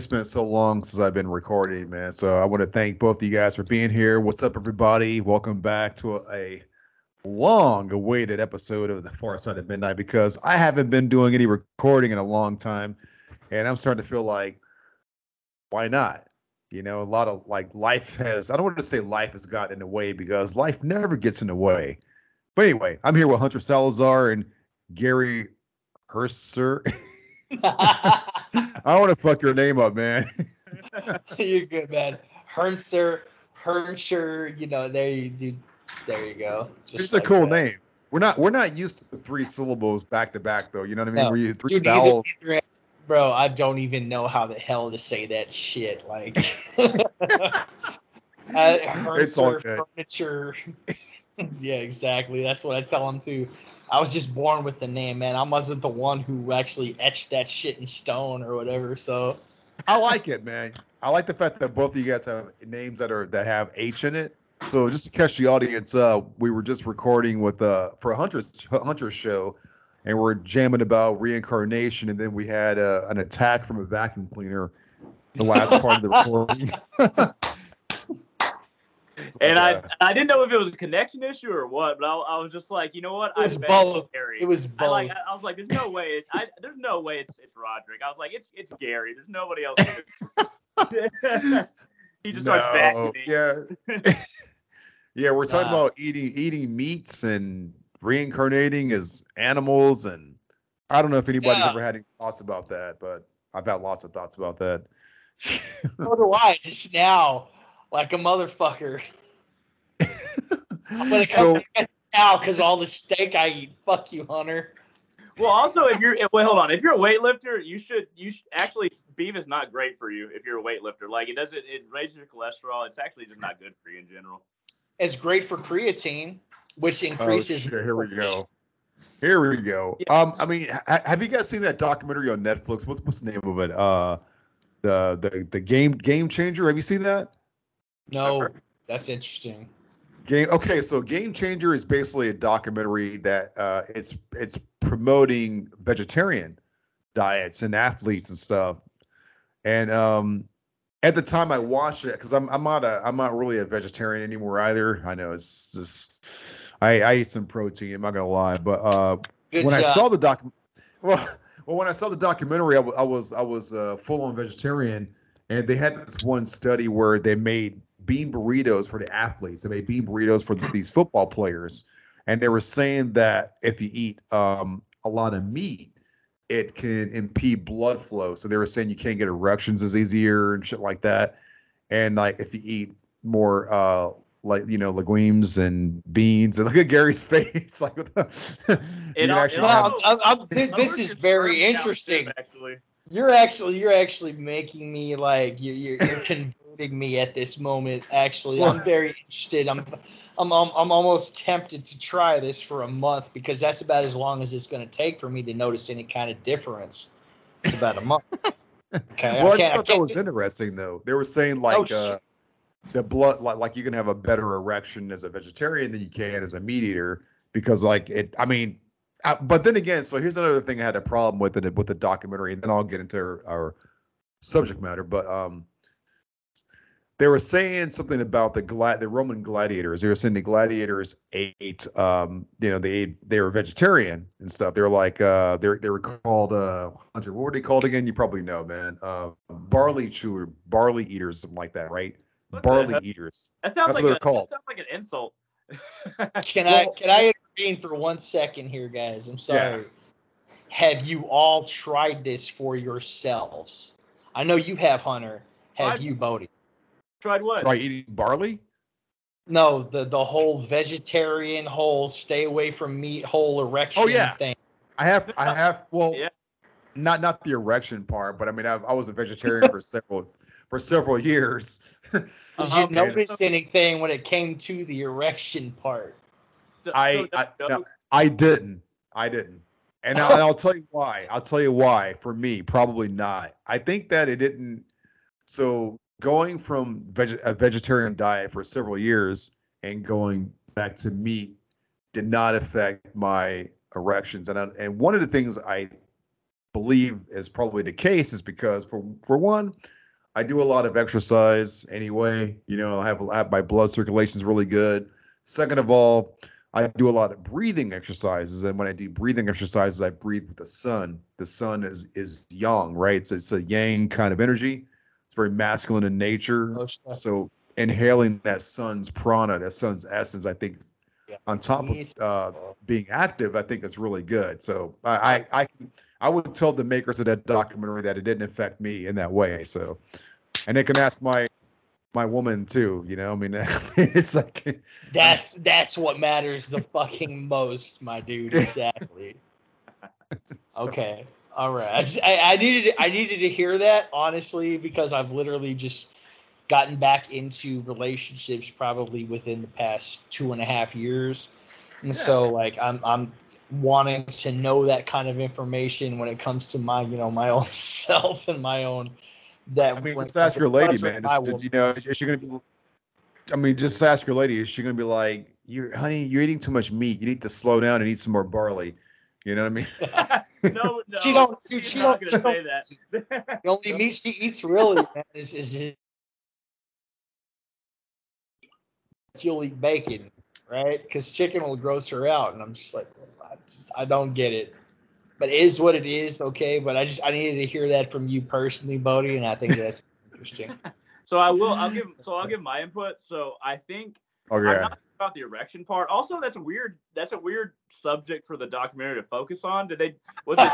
It's been so long since I've been recording, man. So I want to thank both of you guys for being here. What's up, everybody? Welcome back to a, a long-awaited episode of the Far Side of Midnight because I haven't been doing any recording in a long time, and I'm starting to feel like, why not? You know, a lot of like life has. I don't want to say life has gotten in the way because life never gets in the way. But anyway, I'm here with Hunter Salazar and Gary Herser. I want to fuck your name up, man. You're good, man. Hernser, Hernscher, you know, there you do. There you go. Just it's like a cool that. name. We're not we're not used to the three syllables back to back though. You know what I mean? No. Where you three Dude, vowels. Either, either, bro, I don't even know how the hell to say that shit. Like, uh, it's all furniture. yeah, exactly. That's what I tell them too. I was just born with the name, man. I wasn't the one who actually etched that shit in stone or whatever. So I like it, man. I like the fact that both of you guys have names that are that have H in it. So just to catch the audience, uh, we were just recording with uh for a Hunter's Hunter's show, and we're jamming about reincarnation, and then we had uh, an attack from a vacuum cleaner. The last part of the recording. and I I didn't know if it was a connection issue or what, but I, I was just like, you know what? It was both. It was both. I, like, I, was like, there's no way. It's, I, there's no way it's it's Roderick. I was like, it's it's Gary. There's nobody else. he just no, starts bashing me. Yeah. yeah, we're talking uh, about eating eating meats and reincarnating as animals, and I don't know if anybody's yeah. ever had any thoughts about that, but I've had lots of thoughts about that. so do I. Just now like a motherfucker. I'm gonna come so, now because all the steak I eat. Fuck you, Hunter. Well, also, if you're wait, hold on. If you're a weightlifter, you should you should, actually beef is not great for you if you're a weightlifter. Like it doesn't it raises your cholesterol. It's actually just not good for you in general. It's great for creatine, which oh, increases. Oh, shit, here we go. Here we go. Yeah. Um, I mean, ha- have you guys seen that documentary on Netflix? What's what's the name of it? Uh, the the the game game changer. Have you seen that? No, that's interesting. Game okay, so Game Changer is basically a documentary that uh, it's it's promoting vegetarian diets and athletes and stuff. And um, at the time I watched it, because I'm I'm not a I'm not really a vegetarian anymore either. I know it's just I, I eat some protein. I'm not gonna lie, but uh, when job. I saw the doc, well, well, when I saw the documentary, I, w- I was I was uh, full on vegetarian, and they had this one study where they made bean burritos for the athletes. They made bean burritos for these football players, and they were saying that if you eat um, a lot of meat, it can impede blood flow. So they were saying you can't get erections as easier and shit like that. And like if you eat more uh like you know legumes and beans and look at Gary's face like the, actually well, I'm, I'm, this is very interesting actually you're actually you're actually making me like you're, you're, you're me at this moment. Actually, I'm very interested. I'm, I'm, I'm, I'm almost tempted to try this for a month because that's about as long as it's going to take for me to notice any kind of difference. It's about a month. Okay. well, I, I thought I that was interesting though. They were saying like oh, uh, the blood, like, like you can have a better erection as a vegetarian than you can as a meat eater because like it. I mean, uh, but then again, so here's another thing I had a problem with it with the documentary, and then I'll get into our, our subject matter. But um, they were saying something about the glad the Roman gladiators. They were saying the gladiators ate, um, you know, they ate, they were vegetarian and stuff. They were like, uh, they they were called, uh, Hunter, what were they called again? You probably know, man. Uh, barley chewer, barley eaters, something like that, right? What barley eaters. That sounds That's like what they're a, called. That sounds like an insult. can I can I intervene for one second here, guys? I'm sorry. Yeah. Have you all tried this for yourselves? I know you have, Hunter. Have I've, you, Bodie? Tried what? Try eating barley? No, the the whole vegetarian whole stay away from meat whole erection oh, yeah. thing. I have I have well yeah. not not the erection part, but I mean I, I was a vegetarian for several for several years. Did uh-huh. you notice anything when it came to the erection part? I I, no, I didn't. I didn't. And, I, I'll tell you why. I'll tell you why. For me, probably not. I think that it didn't. So going from veg- a vegetarian diet for several years and going back to meat did not affect my erections. And I, and one of the things I believe is probably the case is because for for one, I do a lot of exercise anyway. You know, I have, I have my blood circulation is really good. Second of all, I do a lot of breathing exercises, and when I do breathing exercises, I breathe with the sun. The sun is is yang, right? It's it's a yang kind of energy. It's very masculine in nature. So inhaling that sun's prana, that sun's essence, I think, yeah. on top of uh, being active, I think it's really good. So I I I, can, I would tell the makers of that documentary that it didn't affect me in that way. So, and they can ask my my woman too. You know, I mean, it's like that's that's what matters the fucking most, my dude. Exactly. okay. All right. I, I needed I needed to hear that honestly because I've literally just gotten back into relationships probably within the past two and a half years, and yeah. so like I'm I'm wanting to know that kind of information when it comes to my you know my own self and my own that I mean, just ask your lady, man. Just, you know, is she gonna be? I mean, just ask your lady. Is she gonna be like, "You're, honey, you're eating too much meat. You need to slow down and eat some more barley." You know what I mean? no, no, she don't. Dude, she don't. Gonna say that. the only meat she eats really man, is, is, is she'll eat bacon, right? Because chicken will gross her out, and I'm just like, I, just, I don't get it but it is what it is. Okay, but I just I needed to hear that from you personally, Bodie, and I think that's interesting. So I will. I'll give. So I'll give my input. So I think. Okay. I'm not about the erection part. Also, that's a weird. That's a weird subject for the documentary to focus on. Did they? Was it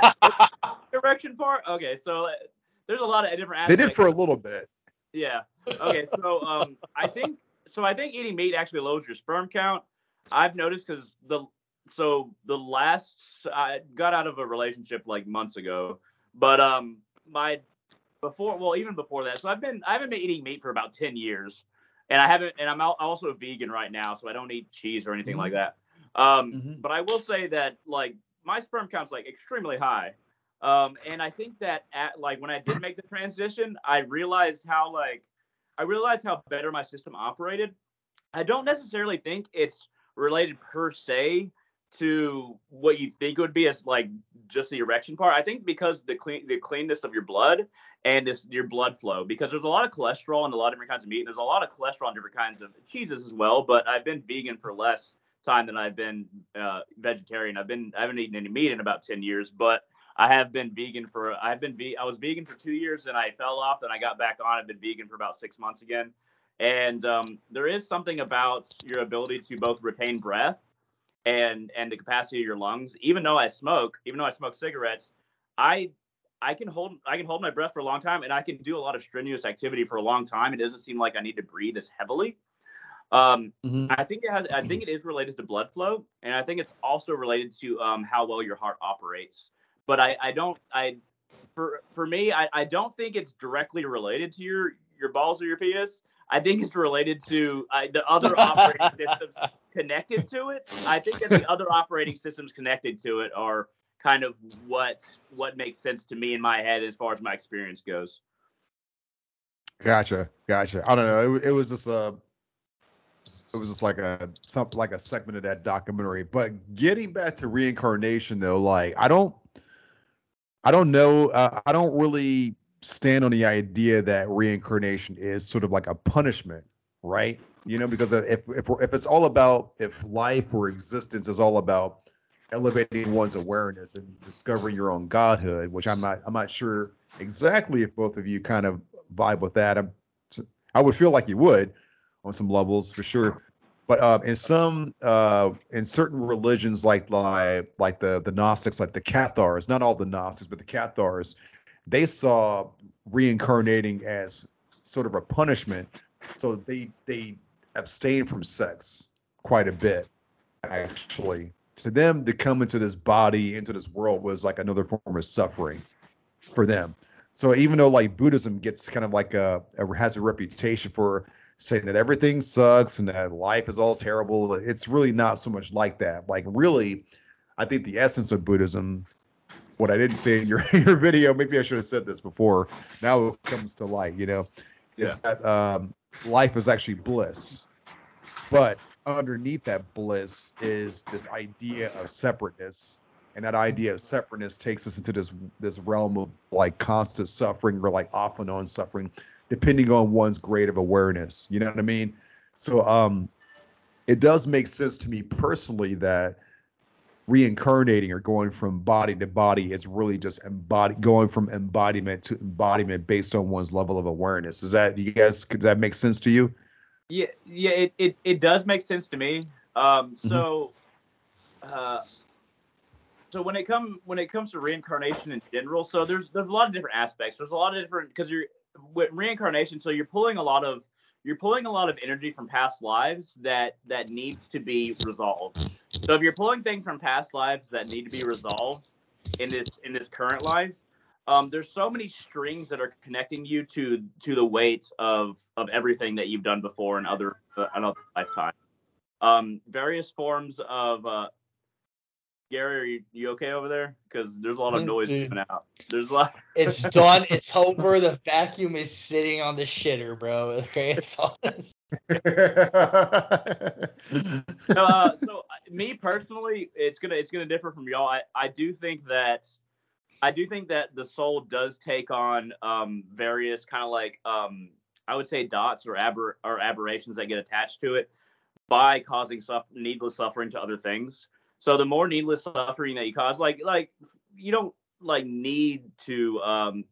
erection part? Okay, so uh, there's a lot of different. Aspects. They did for a little bit. Yeah. Okay. So um, I think so. I think eating meat actually lowers your sperm count. I've noticed because the so the last I got out of a relationship like months ago, but um my before well even before that so I've been I haven't been eating meat for about ten years, and I haven't and I'm also a vegan right now so I don't eat cheese or anything mm-hmm. like that. Um, mm-hmm. but I will say that like my sperm count's like extremely high. Um, and I think that at like when I did make the transition, I realized how like I realized how better my system operated. I don't necessarily think it's related per se to what you think it would be as like just the erection part. I think because the clean the cleanness of your blood and this your blood flow because there's a lot of cholesterol and a lot of different kinds of meat. And there's a lot of cholesterol in different kinds of cheeses as well. But I've been vegan for less time than I've been uh, vegetarian. I've been I haven't eaten any meat in about ten years, but I have been vegan for I've been ve- I was vegan for two years and I fell off. and I got back on. I've been vegan for about six months again. And um, there is something about your ability to both retain breath and and the capacity of your lungs. Even though I smoke, even though I smoke cigarettes, I I can hold I can hold my breath for a long time, and I can do a lot of strenuous activity for a long time. It doesn't seem like I need to breathe as heavily. Um, mm-hmm. I think it has. I think it is related to blood flow, and I think it's also related to um, how well your heart operates. But I, I don't. I for for me, I, I don't think it's directly related to your your balls or your penis. I think it's related to uh, the other operating systems connected to it. I think that the other operating systems connected to it are kind of what what makes sense to me in my head as far as my experience goes. Gotcha, gotcha. I don't know. It, it was just a, it was just like a something like a segment of that documentary. But getting back to reincarnation, though, like I don't, I don't know. Uh, I don't really stand on the idea that reincarnation is sort of like a punishment, right? You know, because if if if it's all about if life or existence is all about elevating one's awareness and discovering your own godhood, which I'm not I'm not sure exactly if both of you kind of vibe with that. I'm I would feel like you would on some levels for sure. But uh, in some, uh, in certain religions, like like like the the Gnostics, like the Cathars, not all the Gnostics, but the Cathars, they saw reincarnating as sort of a punishment. So they they abstained from sex quite a bit, actually. To them, to come into this body, into this world, was like another form of suffering for them. So even though like Buddhism gets kind of like a, a has a reputation for saying that everything sucks and that life is all terrible, it's really not so much like that. Like really, I think the essence of Buddhism what I didn't say in your your video. Maybe I should have said this before. Now it comes to light. You know, is that um, life is actually bliss, but underneath that bliss is this idea of separateness and that idea of separateness takes us into this this realm of like constant suffering or like off and on suffering, depending on one's grade of awareness. You know what I mean? So um, it does make sense to me personally that reincarnating or going from body to body is really just embody going from embodiment to embodiment based on one's level of awareness. Is that you guys? Does that make sense to you? Yeah, yeah, it, it, it does make sense to me. Um, so, mm-hmm. uh, so when it come when it comes to reincarnation in general, so there's there's a lot of different aspects. There's a lot of different because you're with reincarnation, so you're pulling a lot of you're pulling a lot of energy from past lives that that needs to be resolved. So if you're pulling things from past lives that need to be resolved in this in this current life, um, there's so many strings that are connecting you to to the weight of of everything that you've done before in other uh, another lifetime. Um, various forms of uh, Gary, are you, you okay over there? Because there's a lot of noise Dude, coming out. There's a lot. it's done. It's over. The vacuum is sitting on the shitter, bro. Okay, it's all. so, uh, so me personally, it's gonna it's gonna differ from y'all. I, I do think that I do think that the soul does take on um, various kind of like um, I would say dots or aber or aberrations that get attached to it by causing suff- needless suffering to other things. So the more needless suffering that you cause, like like you don't like need to um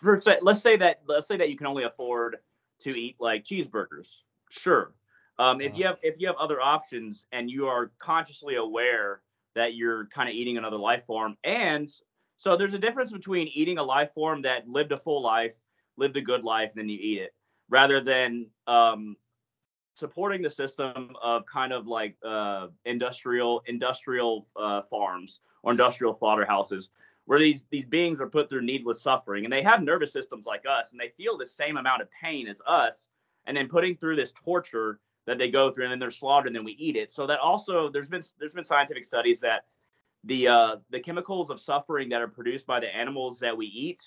for let's say that let's say that you can only afford to eat like cheeseburgers. Sure. Um, if you have if you have other options and you are consciously aware that you're kind of eating another life form and so there's a difference between eating a life form that lived a full life, lived a good life, and then you eat it, rather than um, supporting the system of kind of like uh, industrial industrial uh, farms or industrial slaughterhouses where these these beings are put through needless suffering and they have nervous systems like us and they feel the same amount of pain as us and then putting through this torture that they go through and then they're slaughtered and then we eat it. So that also there's been there's been scientific studies that the uh, the chemicals of suffering that are produced by the animals that we eat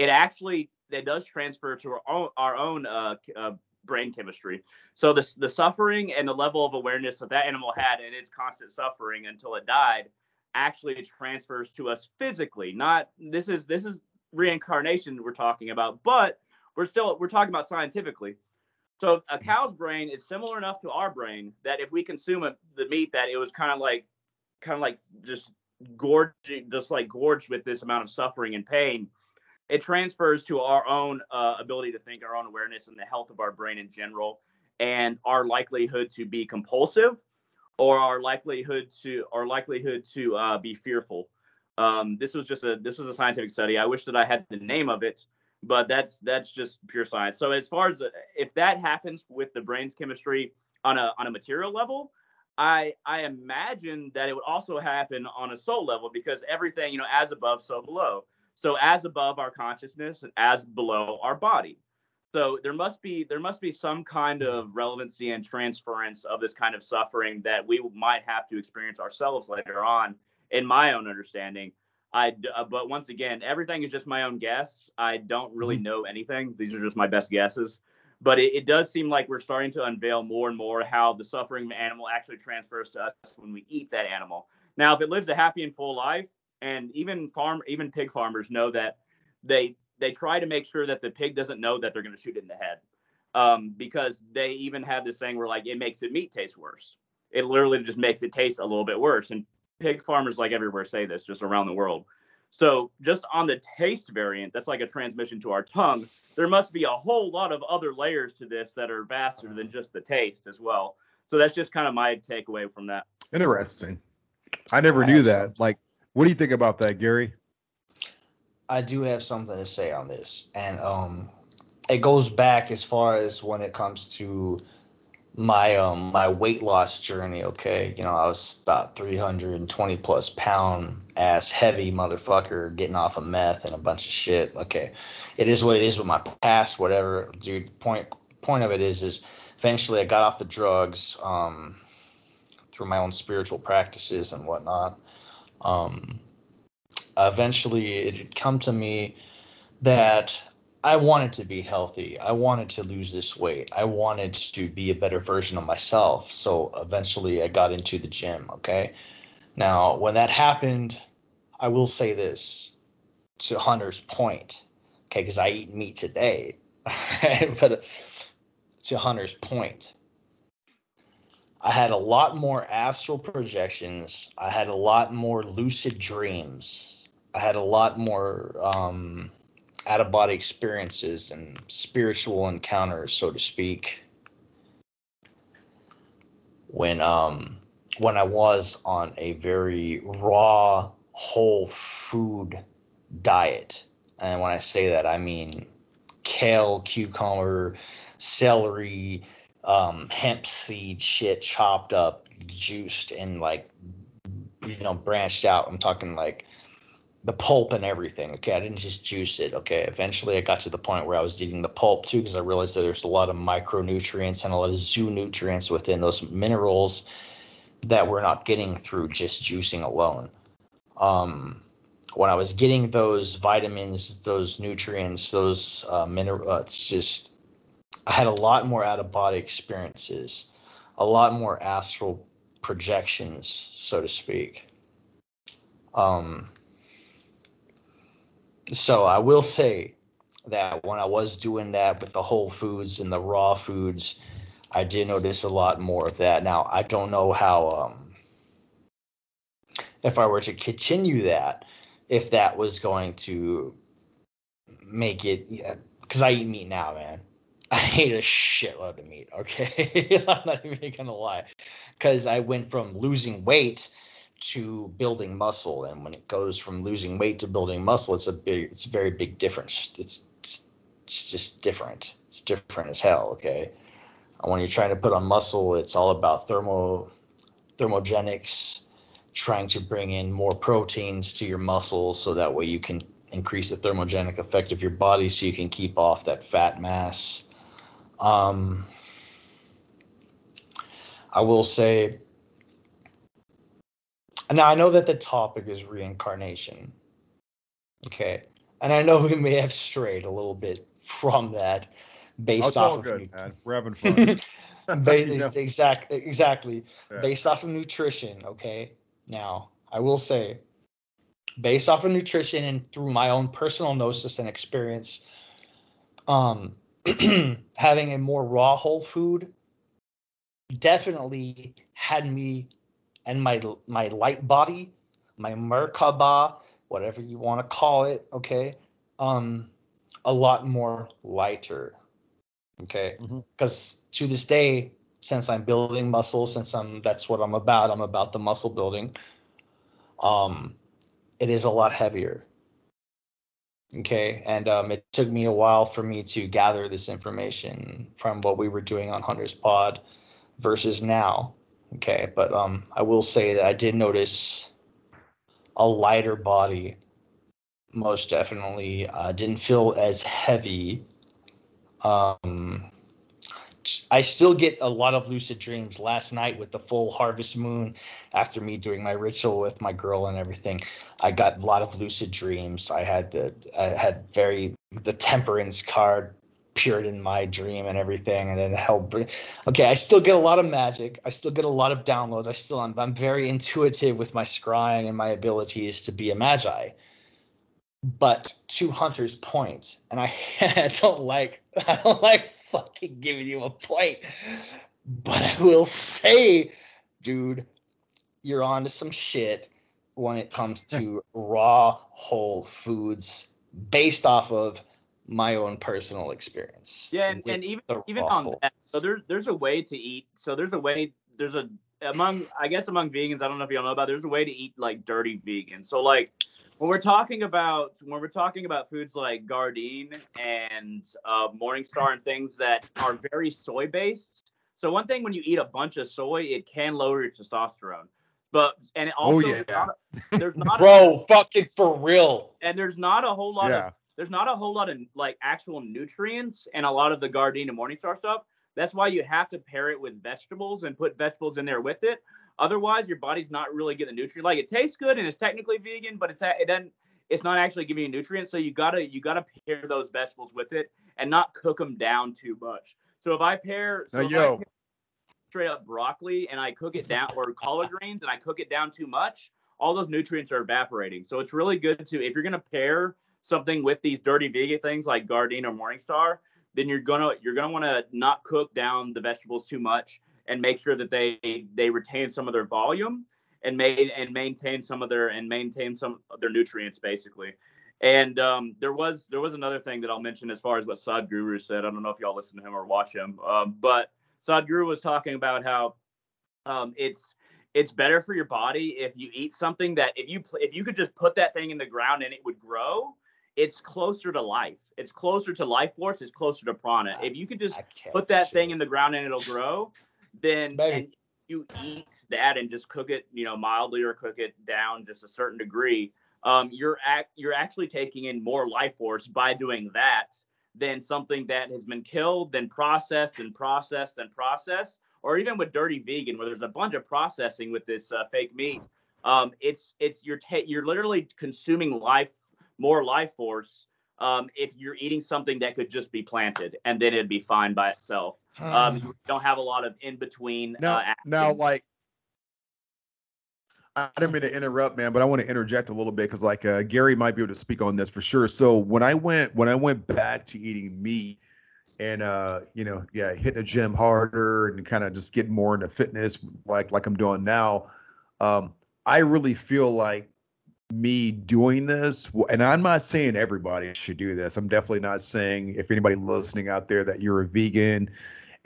it actually it does transfer to our own, our own uh, uh, brain chemistry. So the the suffering and the level of awareness that that animal had in its constant suffering until it died actually transfers to us physically. Not this is this is reincarnation we're talking about, but we're still we're talking about scientifically. So a cow's brain is similar enough to our brain that if we consume a, the meat, that it was kind of like kind of like just gorging, just like gorged with this amount of suffering and pain it transfers to our own uh, ability to think, our own awareness, and the health of our brain in general, and our likelihood to be compulsive, or our likelihood to our likelihood to uh, be fearful. Um, this was just a this was a scientific study. I wish that I had the name of it, but that's that's just pure science. So as far as if that happens with the brain's chemistry on a on a material level, I I imagine that it would also happen on a soul level because everything you know as above so below. So as above our consciousness, and as below our body. So there must be there must be some kind of relevancy and transference of this kind of suffering that we might have to experience ourselves later on. In my own understanding, I uh, but once again, everything is just my own guess. I don't really mm-hmm. know anything. These are just my best guesses. But it, it does seem like we're starting to unveil more and more how the suffering of an animal actually transfers to us when we eat that animal. Now, if it lives a happy and full life, and even farm even pig farmers know that they they try to make sure that the pig doesn't know that they're going to shoot it in the head. Um, because they even have this thing where like it makes the meat taste worse. It literally just makes it taste a little bit worse and pig farmers like everywhere say this just around the world. So just on the taste variant that's like a transmission to our tongue there must be a whole lot of other layers to this that are vaster than just the taste as well. So that's just kind of my takeaway from that. Interesting. I never knew that like what do you think about that, Gary? I do have something to say on this, and um, it goes back as far as when it comes to my um my weight loss journey. Okay, you know I was about three hundred and twenty plus pound ass heavy motherfucker getting off of meth and a bunch of shit. Okay, it is what it is with my past. Whatever, dude. Point point of it is is eventually I got off the drugs um through my own spiritual practices and whatnot um, eventually it had come to me that I wanted to be healthy. I wanted to lose this weight. I wanted to be a better version of myself. So eventually I got into the gym. Okay. Now, when that happened, I will say this to Hunter's point, okay, because I eat meat today, but to Hunter's point, I had a lot more astral projections. I had a lot more lucid dreams. I had a lot more um, out of body experiences and spiritual encounters, so to speak. When um when I was on a very raw whole food diet, and when I say that, I mean kale, cucumber, celery, um, hemp seed shit chopped up, juiced, and like you know branched out. I'm talking like the pulp and everything. Okay, I didn't just juice it. Okay, eventually I got to the point where I was eating the pulp too because I realized that there's a lot of micronutrients and a lot of zoonutrients within those minerals that we're not getting through just juicing alone. Um, when I was getting those vitamins, those nutrients, those uh, mineral, uh, it's just I had a lot more out of body experiences, a lot more astral projections, so to speak. Um, so I will say that when I was doing that with the whole foods and the raw foods, I did notice a lot more of that. Now I don't know how um, if I were to continue that, if that was going to make it because I eat meat now, man. I hate a shitload of meat. Okay, I'm not even gonna lie, because I went from losing weight to building muscle, and when it goes from losing weight to building muscle, it's a big, it's a very big difference. It's it's, it's just different. It's different as hell. Okay, and when you're trying to put on muscle, it's all about thermo thermogenics, trying to bring in more proteins to your muscles so that way you can increase the thermogenic effect of your body so you can keep off that fat mass um, I will say, now I know that the topic is reincarnation. Okay. And I know we may have strayed a little bit from that based off of good, man. We're having fun. based, exact, exactly. Yeah. Based off of nutrition. Okay. Now, I will say, based off of nutrition and through my own personal gnosis and experience, um, having a more raw whole food definitely had me and my my light body, my Merkaba, whatever you want to call it, okay, um, a lot more lighter, okay, because mm-hmm. to this day, since I'm building muscle, since I'm that's what I'm about, I'm about the muscle building. Um, it is a lot heavier. Okay, and um, it took me a while for me to gather this information from what we were doing on Hunter's Pod versus now. Okay, but um, I will say that I did notice a lighter body, most definitely. Uh, didn't feel as heavy. Um, I still get a lot of lucid dreams. Last night with the full harvest moon, after me doing my ritual with my girl and everything, I got a lot of lucid dreams. I had the I had very the temperance card appeared in my dream and everything, and then help. Okay, I still get a lot of magic. I still get a lot of downloads. I still I'm, I'm very intuitive with my scrying and my abilities to be a magi. But to Hunter's point, and I don't like I don't like fucking giving you a point, but I will say, dude, you're on to some shit when it comes to raw whole foods based off of my own personal experience. Yeah, and, and even even on that, so there's there's a way to eat. So there's a way. There's a among I guess among vegans. I don't know if you all know about. There's a way to eat like dirty vegan. So like when we're talking about when we're talking about foods like Gardein and uh, Morningstar and things that are very soy based. So one thing when you eat a bunch of soy, it can lower your testosterone. But and it oh, also oh, yeah. there's not, there's not bro a, fucking for real. And there's not a whole lot yeah. of there's not a whole lot of like actual nutrients and a lot of the Gardein and Morningstar stuff. That's why you have to pair it with vegetables and put vegetables in there with it. Otherwise, your body's not really getting the nutrient. Like it tastes good and it's technically vegan, but it's it doesn't. It's not actually giving you nutrients. So you gotta you gotta pair those vegetables with it and not cook them down too much. So if I pair, so now, yo. I pair straight up broccoli and I cook it down or collard greens and I cook it down too much, all those nutrients are evaporating. So it's really good to if you're going to pair something with these dirty vegan things like Gardein or Morningstar, then you're gonna you're gonna want to not cook down the vegetables too much and make sure that they they retain some of their volume and made and maintain some of their and maintain some of their nutrients basically. And um, there was there was another thing that I'll mention as far as what Sadhguru said. I don't know if y'all listen to him or watch him, um, but Sadhguru was talking about how um, it's it's better for your body if you eat something that if you if you could just put that thing in the ground and it would grow. It's closer to life. It's closer to life force. It's closer to prana. If you could just put that shit. thing in the ground and it'll grow, then and you eat that and just cook it, you know, mildly or cook it down just a certain degree, um, you're act you're actually taking in more life force by doing that than something that has been killed, then processed and processed and processed, or even with dirty vegan, where there's a bunch of processing with this uh, fake meat. Um, it's it's you're ta- you're literally consuming life more life force um, if you're eating something that could just be planted and then it'd be fine by itself. Um, you don't have a lot of in between. Now, uh, now, like I didn't mean to interrupt, man, but I want to interject a little bit because, like, uh, Gary might be able to speak on this for sure. So when I went when I went back to eating meat and uh, you know, yeah, hitting the gym harder and kind of just getting more into fitness, like like I'm doing now, um, I really feel like me doing this, and I'm not saying everybody should do this. I'm definitely not saying if anybody listening out there that you're a vegan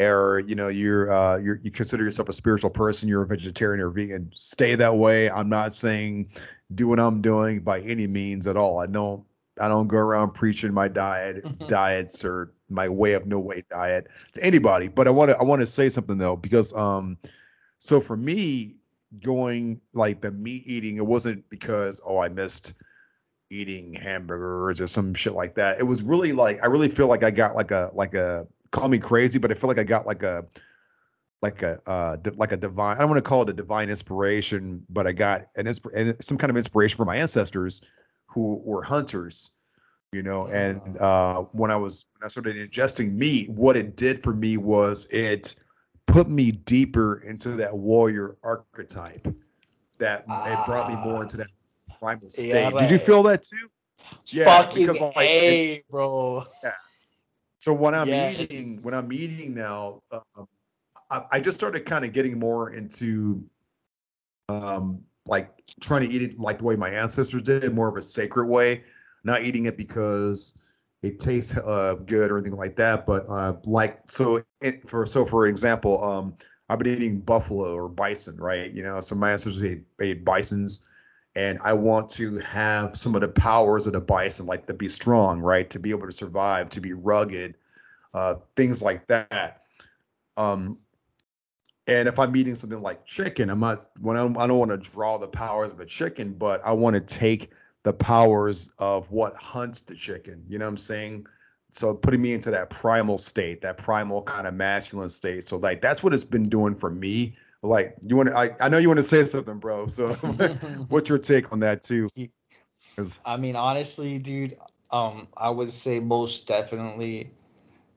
or you know you're uh you're, you consider yourself a spiritual person you're a vegetarian or vegan stay that way i'm not saying do what i'm doing by any means at all i don't i don't go around preaching my diet mm-hmm. diets or my way of no weight diet to anybody but i want to i want to say something though because um so for me going like the meat eating it wasn't because oh i missed eating hamburgers or some shit like that it was really like i really feel like i got like a like a call me crazy, but I feel like I got like a like a uh, like a divine. I don't want to call it a divine inspiration, but I got an insp- some kind of inspiration from my ancestors who were hunters, you know. And uh, when I was when I started ingesting meat, what it did for me was it put me deeper into that warrior archetype. That it brought me more into that primal state. Yeah, did you feel that too? Yeah, Fucking because like, a, it, bro. Yeah, so when I'm yes. eating, when I'm eating now, um, I, I, just started kind of getting more into, um, like trying to eat it like the way my ancestors did, more of a sacred way, not eating it because it tastes uh, good or anything like that, but uh, like so it, for so for example, um, I've been eating buffalo or bison, right? You know, so my ancestors ate, ate bisons and I want to have some of the powers of the bison, like to be strong, right, to be able to survive, to be rugged, uh, things like that. Um, and if I'm eating something like chicken, I'm not when I'm, I don't want to draw the powers of a chicken, but I want to take the powers of what hunts the chicken. You know what I'm saying? So putting me into that primal state, that primal kind of masculine state. So like that's what it's been doing for me like you want to I, I know you want to say something bro so what's your take on that too i mean honestly dude um i would say most definitely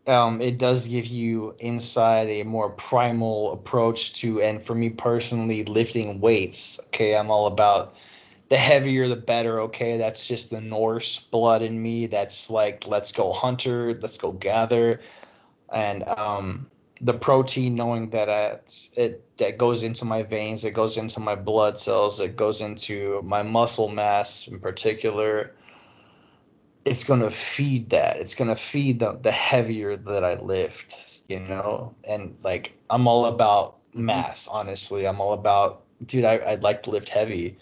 um it does give you inside a more primal approach to and for me personally lifting weights okay i'm all about the heavier the better. Okay that's just the norse blood in me that's like let's go hunter let's go gather. And um the protein knowing that I, it that goes into my veins it goes into my blood cells it goes into my muscle mass in particular it's going to feed that. It's going to feed the, the heavier that i lift you know? And like i'm all about mass honestly. I'm all about dude I, i'd like to lift heavy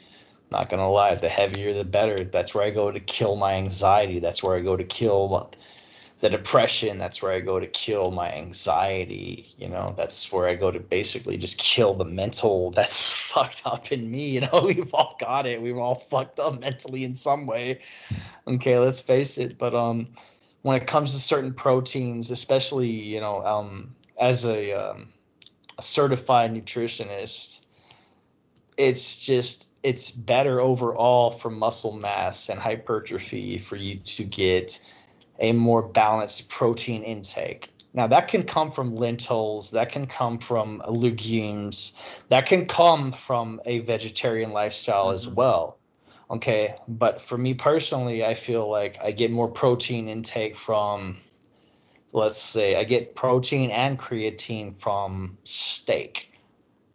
not gonna lie the heavier the better. That's where i go to kill my anxiety. That's where i go to kill the depression. That's where i go to kill my anxiety you know? That's where i go to basically just kill the mental that's fucked up in me you know? We've all got it. We've all fucked up mentally in some way. Okay let's face it. But um when it comes to certain proteins especially you know um as a, um, a certified nutritionist it's just it's better overall for muscle mass and hypertrophy for you to get a more balanced protein intake Now that can come from lentils, that can come from legumes, that can come from a vegetarian lifestyle mm-hmm. as well. Okay, but for me personally, I feel like I get more protein intake from let's say I get protein and creatine from steak,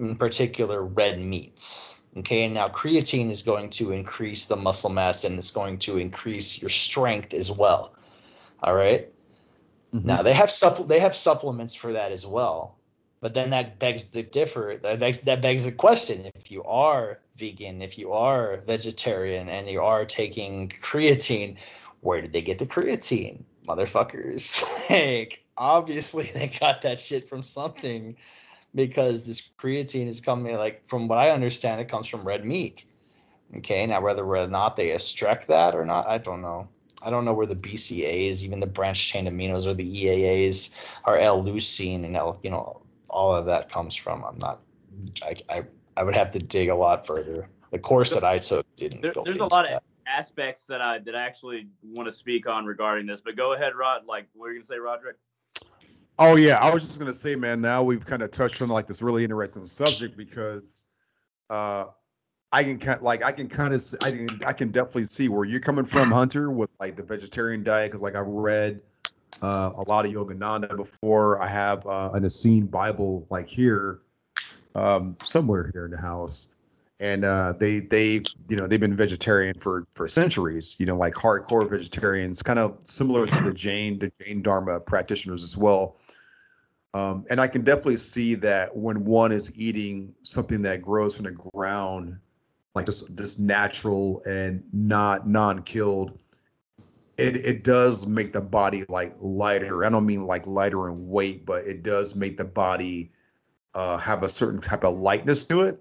in particular red meats. Okay, and now creatine is going to increase the muscle mass and it's going to increase your strength as well. All right. Mm-hmm. Now they have supple- they have supplements for that as well. But then that begs the differ that begs that begs the question if you are vegan, if you are vegetarian and you are taking creatine, where did they get the creatine? Motherfuckers. like obviously they got that shit from something because this creatine is coming like from what I understand it comes from red meat. Okay, now whether or not they extract that or not, I don't know. I don't know where the BCAAs, even the branched chain aminos or the EAAs, are L-leucine and L, you know, all of that comes from. I'm not. I I, I would have to dig a lot further. The course that I took didn't. There, there's a lot that. of aspects that I that I actually want to speak on regarding this. But go ahead, Rod. Like, what are you gonna say, Roderick? Oh yeah, I was just gonna say, man. Now we've kind of touched on like this really interesting subject because uh, I can kind like I can kind of I can I can definitely see where you're coming from, Hunter, with like the vegetarian diet. Because like I've read uh, a lot of Yogananda before. I have uh, an Essene Bible like here, um, somewhere here in the house, and uh, they they you know they've been vegetarian for for centuries. You know, like hardcore vegetarians, kind of similar to the Jain the Jain Dharma practitioners as well. Um, and I can definitely see that when one is eating something that grows from the ground like this this natural and not non-killed it it does make the body like lighter. I don't mean like lighter in weight but it does make the body uh, have a certain type of lightness to it.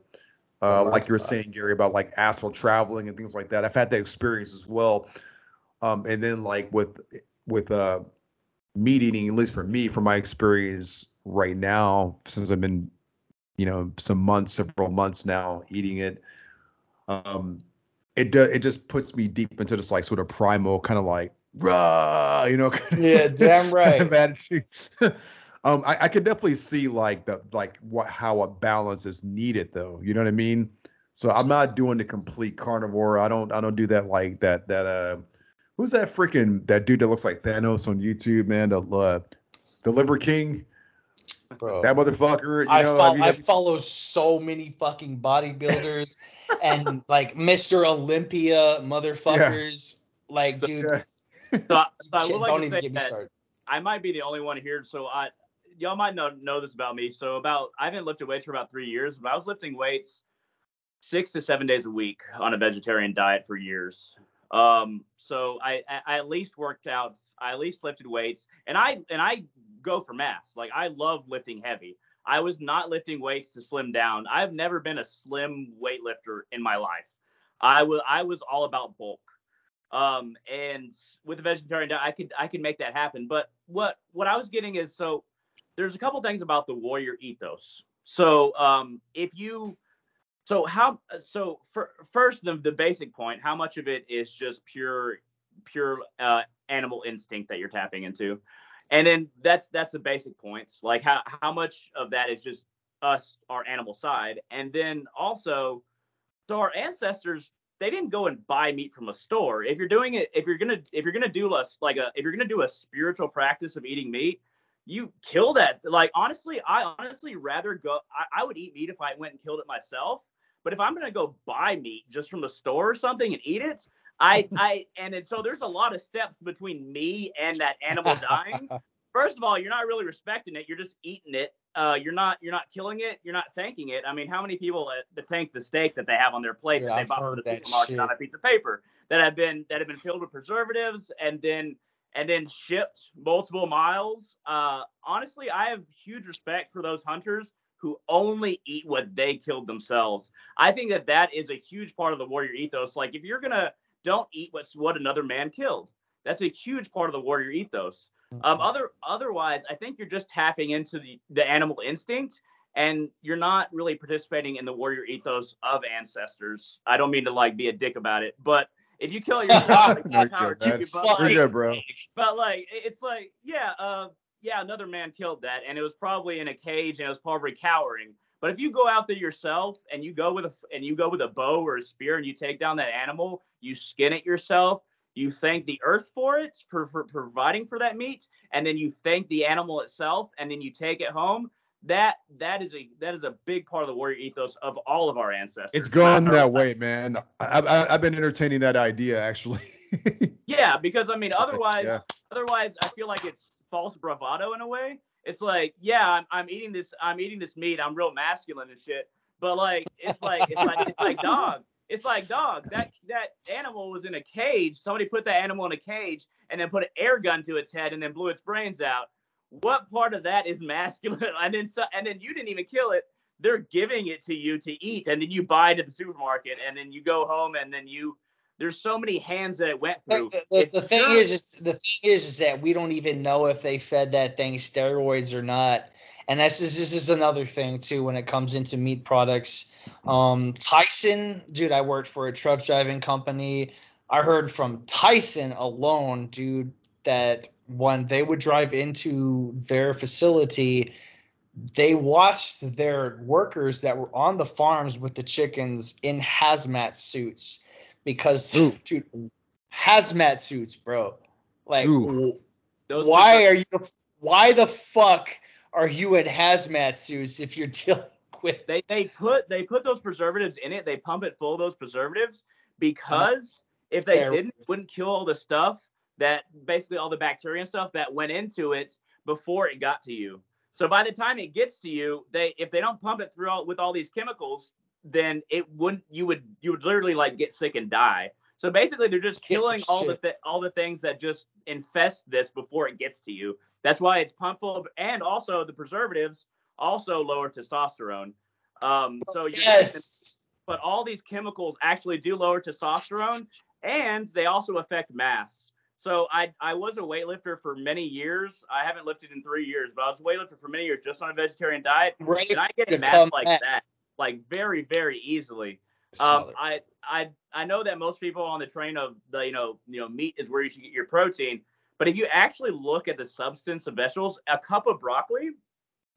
Uh, like you were saying gary about like astral traveling and things like that. I've had that experience as well. Um, and then like with with uh meat eating at least for me from my experience right now since i've been you know some months several months now eating it um, it do, it just puts me deep into this like sort of primal kind of like rah, you know. Yeah, damn right. Kind of attitude. um, I, I could definitely see like the like what how a balance is needed though. You know what I mean? So I'm not doing the complete carnivore. I don't I don't do that like that that uh who's that freaking that dude that looks like Thanos on YouTube, man? The uh, the Liver King. Bro, that motherfucker. I, know, fo- I, mean, I follow so many fucking bodybuilders and like Mr. Olympia motherfuckers. Yeah. Like, dude. So, so I would like don't even get me started. I might be the only one here, so I y'all might know know this about me. So about I haven't lifted weights for about three years, but I was lifting weights six to seven days a week on a vegetarian diet for years. Um, so I, I, I at least worked out. I at least lifted weights, and I and I go for mass. Like I love lifting heavy. I was not lifting weights to slim down. I've never been a slim weightlifter in my life. I was I was all about bulk. Um, and with a vegetarian diet, I could I could make that happen. But what what I was getting is so there's a couple things about the warrior ethos. So um, if you so how so for, first the the basic point, how much of it is just pure pure uh, animal instinct that you're tapping into? and then that's that's the basic points like how, how much of that is just us our animal side and then also so our ancestors they didn't go and buy meat from a store if you're doing it if you're gonna if you're gonna do less like a if you're gonna do a spiritual practice of eating meat you kill that like honestly i honestly rather go I, I would eat meat if i went and killed it myself but if i'm gonna go buy meat just from the store or something and eat it I, I, and then, so there's a lot of steps between me and that animal dying. First of all, you're not really respecting it. You're just eating it. Uh, you're not, you're not killing it. You're not thanking it. I mean, how many people uh, thank the steak that they have on their plate yeah, that they bought from the supermarket shit. on a piece of paper that have been that have been filled with preservatives and then and then shipped multiple miles? Uh, honestly, I have huge respect for those hunters who only eat what they killed themselves. I think that that is a huge part of the warrior ethos. Like, if you're gonna don't eat what's what another man killed. That's a huge part of the warrior ethos. Um, mm-hmm. other otherwise, I think you're just tapping into the, the animal instinct and you're not really participating in the warrior ethos of ancestors. I don't mean to like be a dick about it, but if you kill your dog, like, power to you, but, like, good, bro. but like it's like, yeah, uh, yeah, another man killed that, and it was probably in a cage and it was probably cowering. But if you go out there yourself and you go with a and you go with a bow or a spear and you take down that animal, you skin it yourself, you thank the earth for it for, for providing for that meat, and then you thank the animal itself, and then you take it home. That that is a that is a big part of the warrior ethos of all of our ancestors. It's gone that way, man. I, I, I've been entertaining that idea actually. yeah, because I mean, otherwise, yeah. otherwise, I feel like it's false bravado in a way. It's like, yeah, I'm, I'm eating this, I'm eating this meat, I'm real masculine and shit. But like, it's like, it's like, it's like dog. It's like dog. That that animal was in a cage. Somebody put that animal in a cage and then put an air gun to its head and then blew its brains out. What part of that is masculine? And then so, and then you didn't even kill it. They're giving it to you to eat, and then you buy it at the supermarket, and then you go home, and then you there's so many hands that it went through. The, the, the thing is, is, the thing is, is that we don't even know if they fed that thing steroids or not. And this is this is another thing too when it comes into meat products. Um, Tyson, dude, I worked for a truck driving company. I heard from Tyson alone, dude, that when they would drive into their facility, they watched their workers that were on the farms with the chickens in hazmat suits because Ooh. dude, hazmat suits, bro. Like, why are you? Why the fuck are you in hazmat suits if you're dealing with? They they put they put those preservatives in it. They pump it full of those preservatives because uh-huh. if they didn't, it wouldn't kill all the stuff that basically all the bacteria and stuff that went into it before it got to you. So by the time it gets to you, they if they don't pump it through all, with all these chemicals, then it wouldn't you would you would literally like get sick and die. So basically, they're just killing all the th- all the things that just infest this before it gets to you. That's why it's pumped full, of, and also the preservatives also lower testosterone. Um, so yes, but all these chemicals actually do lower testosterone, and they also affect mass. So I I was a weightlifter for many years. I haven't lifted in three years, but I was a weightlifter for many years just on a vegetarian diet. Right. And I get mass like that like very very easily. Um, I I I know that most people on the train of the you know you know meat is where you should get your protein, but if you actually look at the substance of vegetables, a cup of broccoli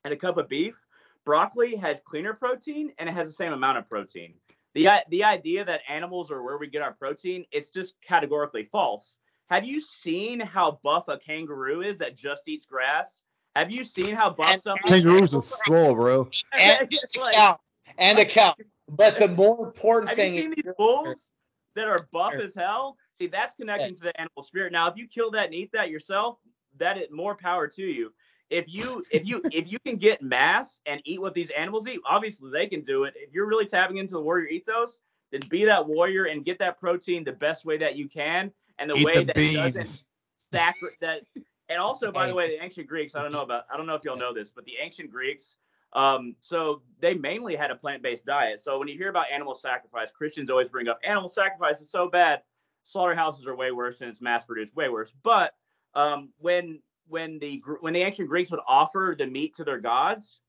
and a cup of beef, broccoli has cleaner protein and it has the same amount of protein. The the idea that animals are where we get our protein, it's just categorically false. Have you seen how buff a kangaroo is that just eats grass? Have you seen how buff some kangaroos are swole, bro? And, like, and a cow. But the more important Have thing you seen is these bulls that are buff as hell. See, that's connecting yes. to the animal spirit. Now, if you kill that and eat that yourself, that is more power to you. If you if you if you can get mass and eat what these animals eat, obviously they can do it. If you're really tapping into the warrior ethos, then be that warrior and get that protein the best way that you can, and the eat way the that beans. doesn't sacri- that. And also, by the way, the ancient Greeks. I don't know about. I don't know if y'all know this, but the ancient Greeks um, so they mainly had a plant-based diet. So when you hear about animal sacrifice, Christians always bring up animal sacrifice is so bad. Slaughterhouses are way worse and it's mass-produced, way worse. But um, when when the when the ancient Greeks would offer the meat to their gods,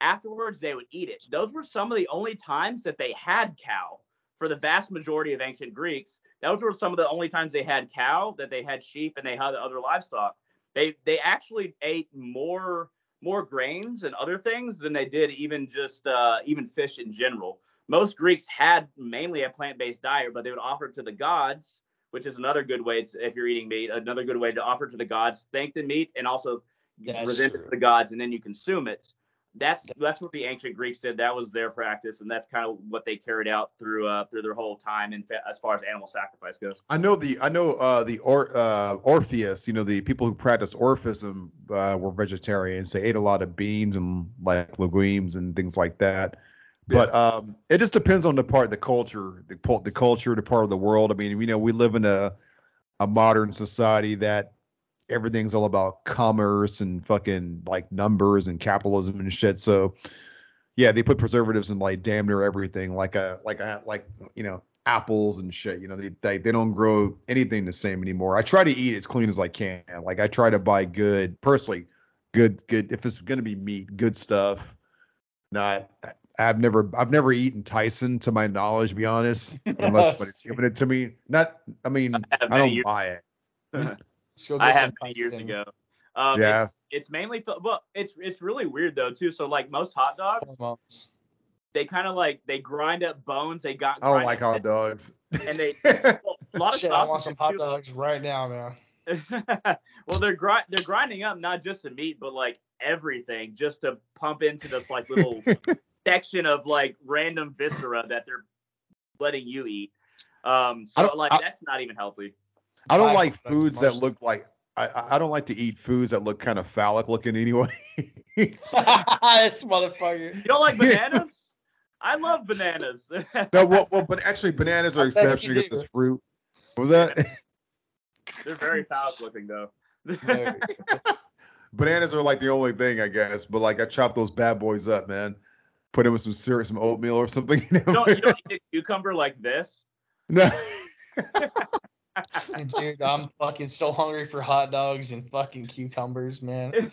afterwards they would eat it. Those were some of the only times that they had cow. For the vast majority of ancient Greeks, those were some of the only times they had cow, that they had sheep, and they had other livestock. They they actually ate more more grains and other things than they did even just uh, even fish in general. Most Greeks had mainly a plant-based diet, but they would offer it to the gods, which is another good way to, if you're eating meat, another good way to offer to the gods, thank the meat, and also That's present true. it to the gods, and then you consume it that's that's what the ancient Greeks did. That was their practice, and that's kind of what they carried out through uh, through their whole time. In as far as animal sacrifice goes, I know the I know uh, the or, uh, Orpheus. You know the people who practice Orphism uh, were vegetarians. They ate a lot of beans and like legumes and things like that. Yeah. But um, it just depends on the part, the culture, the the culture, the part of the world. I mean, you know, we live in a a modern society that everything's all about commerce and fucking like numbers and capitalism and shit. So yeah, they put preservatives in like damn near everything, like a like a like you know apples and shit. You know they they, they don't grow anything the same anymore. I try to eat as clean as I can. Like I try to buy good, personally, good good if it's gonna be meat, good stuff. Not I've never I've never eaten Tyson to my knowledge, to be honest, unless somebody's given it to me. Not I mean I, I don't buy it. I had years ago. Um, Yeah. It's, it's mainly fi- well, it's it's really weird though too. So like most hot dogs, Hormones. they kind of like they grind up bones. They got I don't like hot dogs. and they well, a lot of Shit, I want sausages, some hot too. dogs right now, man. well, they're grind they're grinding up not just the meat, but like everything, just to pump into this like little section of like random viscera that they're letting you eat. Um, so like I- that's not even healthy. I don't Why? like foods that look like I- I, I don't like to eat foods that look kind of phallic looking anyway. this motherfucker. You don't like bananas? I love bananas. no, well, well, but actually bananas are I bet you exception because do. it's fruit. What was that? They're very phallic looking though. bananas are like the only thing, I guess. But like I chop those bad boys up, man. Put them with some syrup, some oatmeal or something. You you don't, you don't eat a cucumber like this. no. Dude, I'm fucking so hungry for hot dogs and fucking cucumbers, man.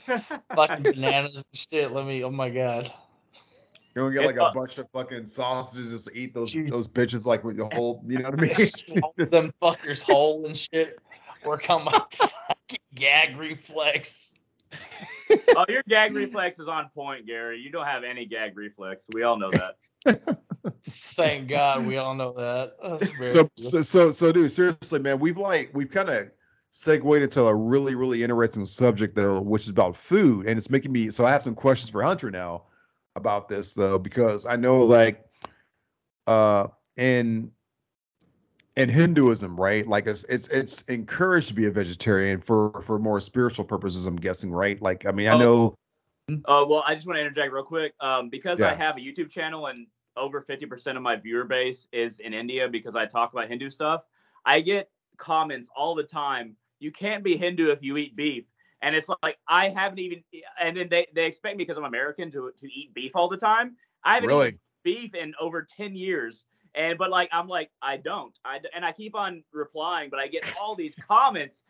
fucking bananas and shit. Let me. Oh my god. You don't get like a bunch of fucking sausages just to eat those Dude. those bitches like with the whole, you know what I mean? Swallow them fuckers whole and shit. Work on my fucking gag reflex. oh, your gag reflex is on point, Gary. You don't have any gag reflex. We all know that. Thank God we all know that. So, so so so dude seriously man we've like we've kind of segued into a really really interesting subject though which is about food and it's making me so i have some questions for hunter now about this though because i know like uh in in hinduism right like it's it's it's encouraged to be a vegetarian for for more spiritual purposes i'm guessing right like i mean i Oh. know Uh, well, I just want to interject real quick. Um, because I have a YouTube channel and over 50% of my viewer base is in India because I talk about Hindu stuff, I get comments all the time. You can't be Hindu if you eat beef. And it's like, I haven't even, and then they, they expect me because I'm American to, to eat beef all the time. I haven't really eaten beef in over 10 years. And, but like, I'm like, I don't. I, d- and I keep on replying, but I get all these comments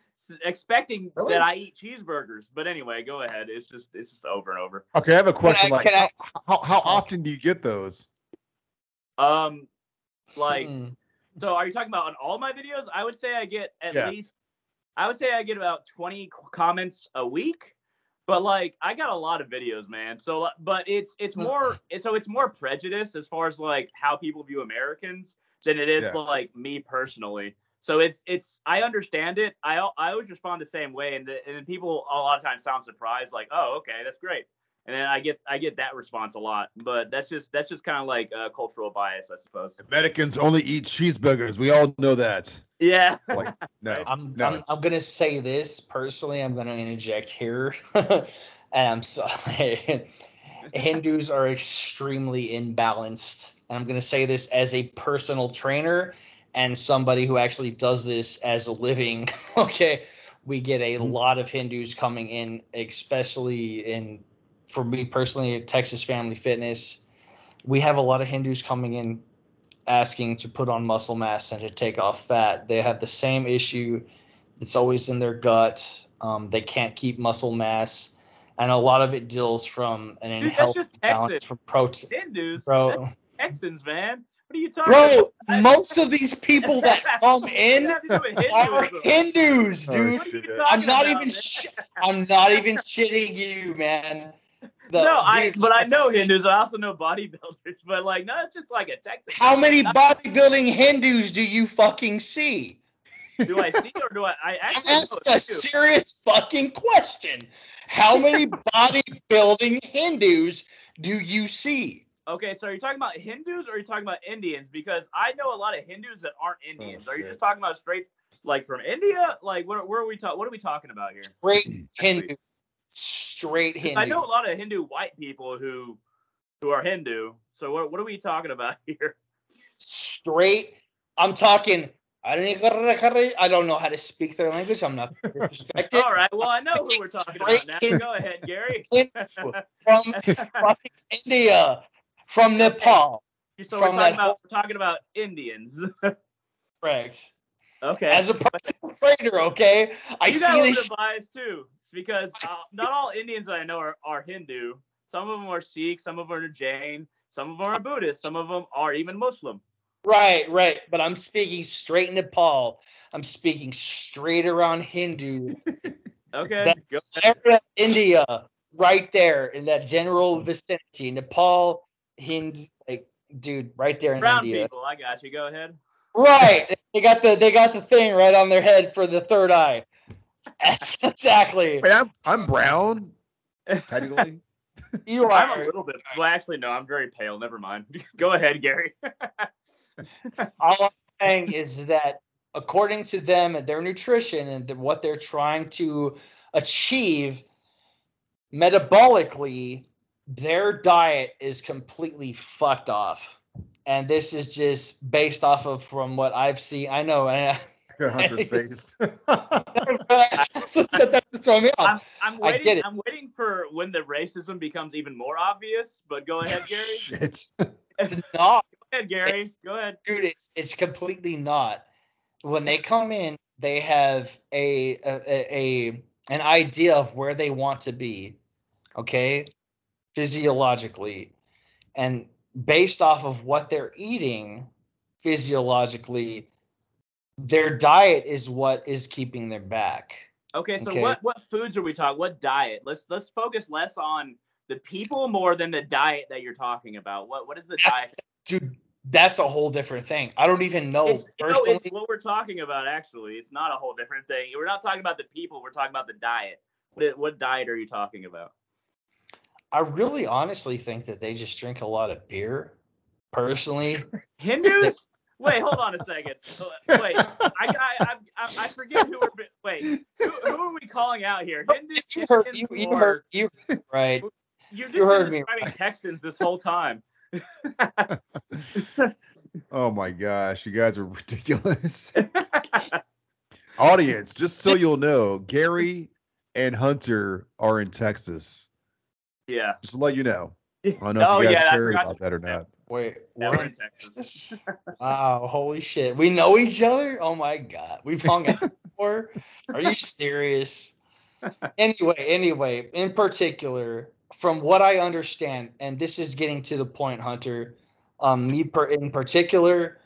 expecting Really? that I eat cheeseburgers. But anyway, go ahead. It's just, it's just over and over. okay i have a question I- like I- how, how often do you get those Um, like, Hmm. so are you talking about on all my videos? I would say I get at Yeah. least, I would say I get about 20 comments a week. But like, I got a lot of videos, man. So, but it's it's Hmm. more so it's more prejudice as far as like how people view Americans than it is Yeah. like me personally. So it's it's I understand it. I I always respond the same way, and the, and people a lot of times sound surprised, like, oh, okay, that's great. And then I get I get that response a lot, but that's just that's just kind of like uh, cultural bias, I suppose. americans only eat cheeseburgers we all know that Yeah. like no I'm, no I'm I'm gonna say this personally. I'm gonna interject here, and I'm sorry. Hindus are extremely imbalanced, and I'm gonna say this as a personal trainer and somebody who actually does this as a living. okay, we get a Mhm. lot of Hindus coming in, especially in, for me personally, at Texas Family Fitness. We have a lot of Hindus coming in asking to put on muscle mass and to take off fat. They have the same issue. It's always in their gut. Um, they can't keep muscle mass, and a lot of it deals from an Dude, that's just balance Texas. from protein. Hindus, Bro, Texans, man. What are you talking bro, about? most of these people that come in does that have to do with are Hindus, dude. What are you shit. talking I'm not about, even. Sh- I'm not even shitting you, man. The- no, I dude, but I know Hindus. I also know bodybuilders, but like no, it's just like a Texan. How many bodybuilding Hindus do you fucking see? do I see or do I? I I'm actually know asking a a serious fucking question. How many bodybuilding Hindus do you see? Okay, so are you talking about Hindus or are you talking about Indians? Because I know a lot of Hindus that aren't oh, Indians. are you just talking about straight like from India? Like what? Where are we talking? What are we talking about here? Straight Hindu. Straight Hindu. I know a lot of Hindu white people who who are Hindu. So what what are we talking about here? Straight. I'm talking. I don't know how to speak their language. I'm not disrespected. All right. Well, I know who we're talking about now. Hindu. Go ahead, Gary. Hindu from India, from Nepal. so From we're talking about we're talking about Indians. Correct. okay. As a personal trainer, okay? I you see this. bias too, because uh, not all Indians that I know are, are Hindu. Some of them are Sikh, some of them are Jain, some of them are Buddhist, some of them are even Muslim. Right, right. But I'm speaking straight Nepal. I'm speaking straight around Hindu. Okay. India, right there in that general vicinity, Nepal, Hind, like dude, right there in Brown India. people, I got you. Go ahead. Right. They got the they got the thing right on their head for the third eye. That's exactly. Wait, I'm I'm brown. Technically. You I'm a little bit. Well, actually, no. I'm very pale. Never mind. Go ahead, Gary. all I'm saying is that according to them and their nutrition and the, what they're trying to achieve metabolically, their diet is completely fucked off. And this is just based off of from what I've seen. I know, and Hunter's face. that's what's throwing me off. I'm, I'm I waiting. get it. I'm waiting for when the racism becomes even more obvious. But go ahead, Gary. Shit. It's not, Go ahead, Gary. It's- Go ahead. dude. It's it's completely not. When they come in, they have a a, a, a an idea of where they want to be, okay, physiologically, and based off of what they're eating physiologically, their diet is what is keeping them back. Okay, so Okay. what what foods are we talking? What diet? Let's let's focus less on the people more than the diet that you're talking about. What what is the That's, diet? dude, that's a whole different thing. I don't even know It's, no, it's what we're talking about. Actually, it's not a whole different thing. We're not talking about the people. We're talking about the diet. What what diet are you talking about? I really honestly think that they just drink a lot of beer. Personally, Hindus? Wait, hold on a second. Wait, I I I, I, I forget who we're. Wait, who, who are we calling out here? Hindus? you heard you, you heard you right. You've just you heard been me describing Texans this whole time. Oh my gosh, you guys are ridiculous. Audience, just so you'll know, Gary and Hunter are in Texas. yeah. Just to let you know. I don't know Oh, if you guys yeah, I cared forgot about that or not. Wait, we're in Texas. Wow, holy shit. We know each other? Oh my god. We've hung out before? Are you serious? Anyway, anyway, in particular, from what I understand, and this is getting to the point, Hunter, um, me per in particular,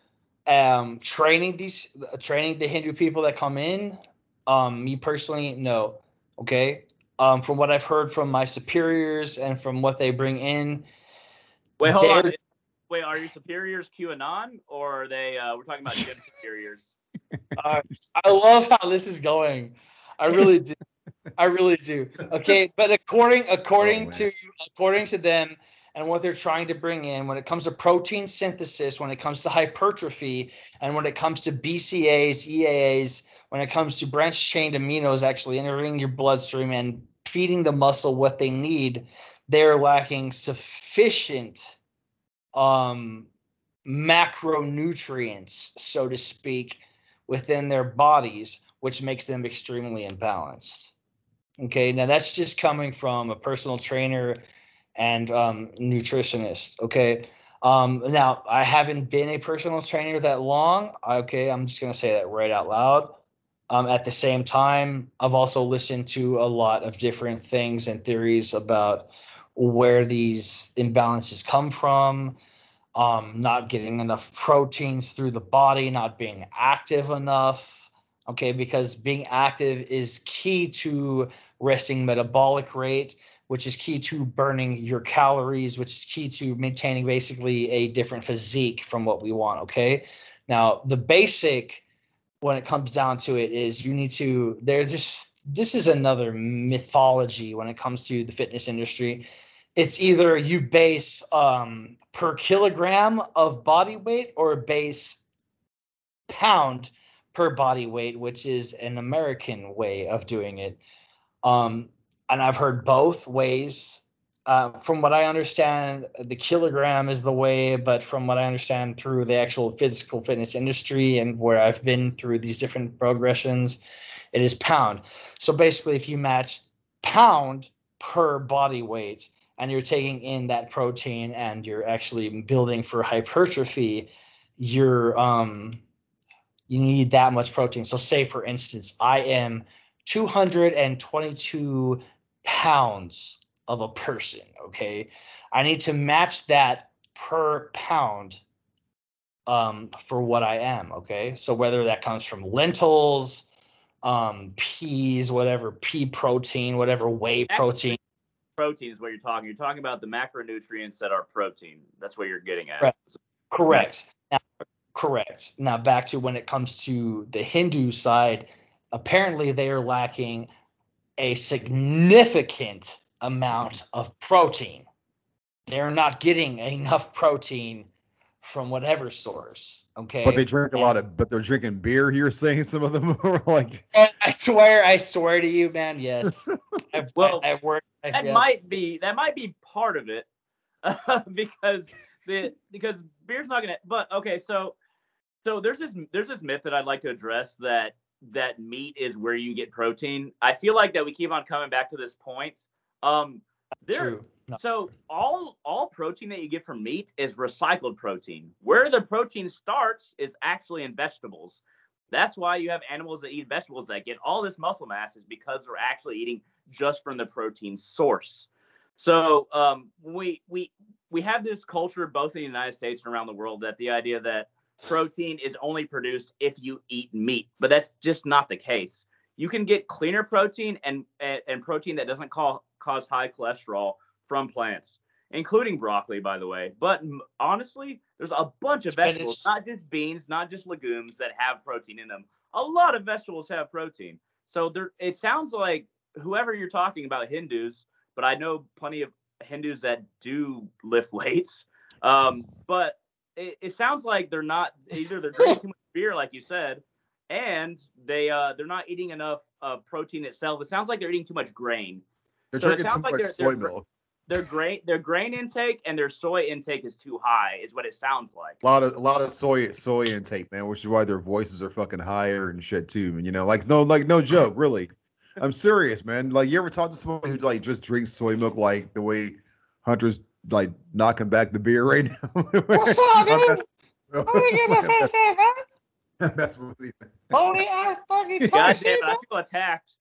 um, training these training the Hindu people that come in, um, me personally, no. Okay. Um, from what I've heard from my superiors and from what they bring in, Wait, hold on. They're- Wait, are your superiors QAnon or are they? Uh, we're talking about gym superiors. Uh, I love how this is going. I really do. I really do. Okay, but according according man. to according to them and what they're trying to bring in when it comes to protein synthesis, when it comes to hypertrophy, and when it comes to BCAs, EAAs, when it comes to branched chain aminos actually entering your bloodstream and feeding the muscle what they need, they're lacking sufficient um macronutrients, so to speak, within their bodies, which makes them extremely imbalanced. Okay, now that's just coming from a personal trainer and um, nutritionist. Okay, um, now I haven't been a personal trainer that long. Okay, I'm just gonna say that right out loud. Um, at the same time, I've also listened to a lot of different things and theories about where these imbalances come from, um, not getting enough proteins through the body, not being active enough. Okay, because being active is key to resting metabolic rate, which is key to burning your calories, which is key to maintaining basically a different physique from what we want. Okay, now the basic when it comes down to it is you need to there's just this is another mythology when it comes to the fitness industry it's either you base um, per kilogram of body weight or base pound per body weight, which is an American way of doing it. Um, and I've heard both ways. Uh, from what I understand, the kilogram is the way, but from what I understand through the actual physical fitness industry and where I've been through these different progressions, it is pound. So basically, if you match pound per body weight, and you're taking in that protein and you're actually building for hypertrophy, you're um you need that much protein. So say for instance, I am 222 pounds of a person, okay? I need to match that per pound um for what I am, okay? So whether that comes from lentils, um, peas, whatever pea protein, whatever whey protein. Protein is what you're talking. You're talking about the macronutrients that are protein. That's what you're getting at. Correct. Correct. Now, correct. Now back to when it comes to the Hindu side, apparently they are lacking a significant amount of protein. They're not getting enough protein from whatever source. Okay. But they drink a and, lot of, but they're drinking beer. You're saying some of them are like. Oh, I swear, I swear to you, man. Yes. I've, well, I, have worked. That yeah. might be that might be part of it, uh, because the because beer's not gonna. But okay, so so there's this there's this myth that I'd like to address that that meat is where you get protein. I feel like that we keep on coming back to this point. Um, there, True. No. So all all protein that you get from meat is recycled protein. Where the protein starts is actually in vegetables. That's why you have animals that eat vegetables that get all this muscle mass is because they're actually eating just from the protein source. So um, we we we have this culture both in the United States and around the world that the idea that protein is only produced if you eat meat, but that's just not the case. You can get cleaner protein and and, and protein that doesn't call, cause high cholesterol from plants, including broccoli, by the way. But honestly, there's a bunch of vegetables, not just beans, not just legumes, that have protein in them. A lot of vegetables have protein. So there, it sounds like whoever you're talking about, Hindus, but I know plenty of Hindus that do lift weights. Um, but it, it sounds like they're not either they're drinking too much beer, like you said, and they uh, they're not eating enough uh, protein itself. It sounds like they're eating too much grain. They're so drinking too like much soy milk their grain their grain intake and their soy intake is too high, is what it sounds like. A lot of a lot of soy soy intake, man, which is why their voices are fucking higher and shit too. And You know, like no like no joke, really. I'm serious, man. Like you ever talk to someone who like just drinks soy milk like the way Hunter's like knocking back the beer right now? What's up, dude? What are you gonna face man? That's what we. Holy ass fucking God damn, I feel attacked.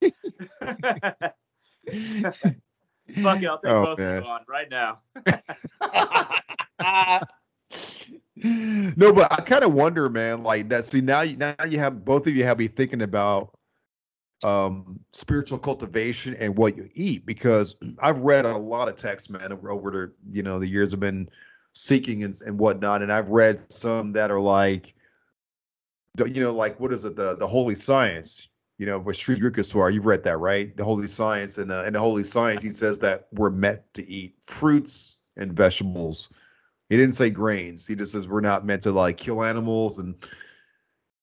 Fuck it, I'll take oh, both man. of them on right now. no, but I kind of wonder, man. Like that. See, now you now you have both of you have me thinking about um spiritual cultivation and what you eat because I've read a lot of texts, man, over, the you know the years I've been seeking and, and whatnot, and I've read some that are like, you know, like what is it, the the holy science, you know, with Sri Yukteswar, you've read that, right? The Holy Science. And uh, in the Holy Science, he says that we're meant to eat fruits and vegetables. He didn't say grains. He just says we're not meant to like kill animals and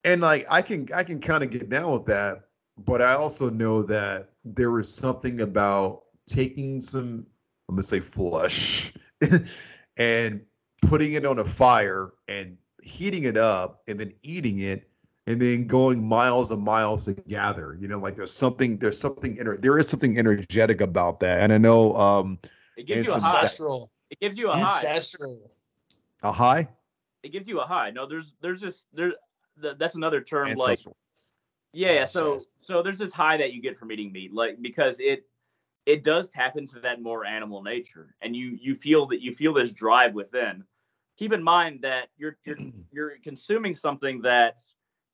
and like I can I can kind of get down with that, but I also know that there is something about taking some I'm gonna say flush, and putting it on a fire and heating it up and then eating it and then going miles and miles to gather. You know, like there's something, there's something, inner, there is something energetic about that. And I know, um, it gives you a high. Ancestral. It gives you a ancestral. high. A high. It gives you a high. No, there's, there's this, there, that's another term ancestral. like, yeah. So, so there's this high that you get from eating meat, like because it, it does tap into that more animal nature, and you, you feel that you feel this drive within. Keep in mind that you're, you're, you're consuming something that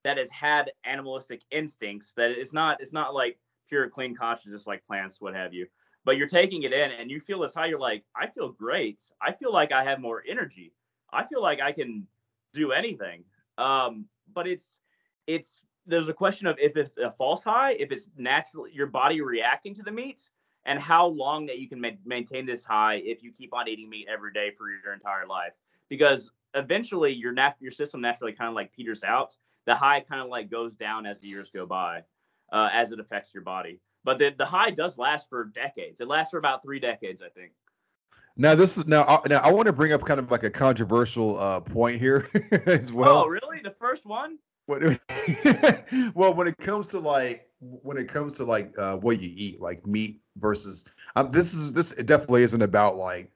that has had animalistic instincts that it's not it's not like pure clean consciousness like plants what have you but you're taking it in and you feel this high you're like i feel great i feel like i have more energy i feel like i can do anything um but it's it's there's a question of if it's a false high if it's naturally your body reacting to the meat and how long that you can ma- maintain this high if you keep on eating meat every day for your entire life because eventually your nat- your system naturally kind of like peters out the high kind of like goes down as the years go by, uh, as it affects your body. But the, the high does last for decades. It lasts for about three decades, I think. Now this is now uh, now I want to bring up kind of like a controversial uh, point here as well. Oh, really? The first one? What, well, when it comes to like when it comes to like uh, what you eat, like meat versus um, this is this it definitely isn't about like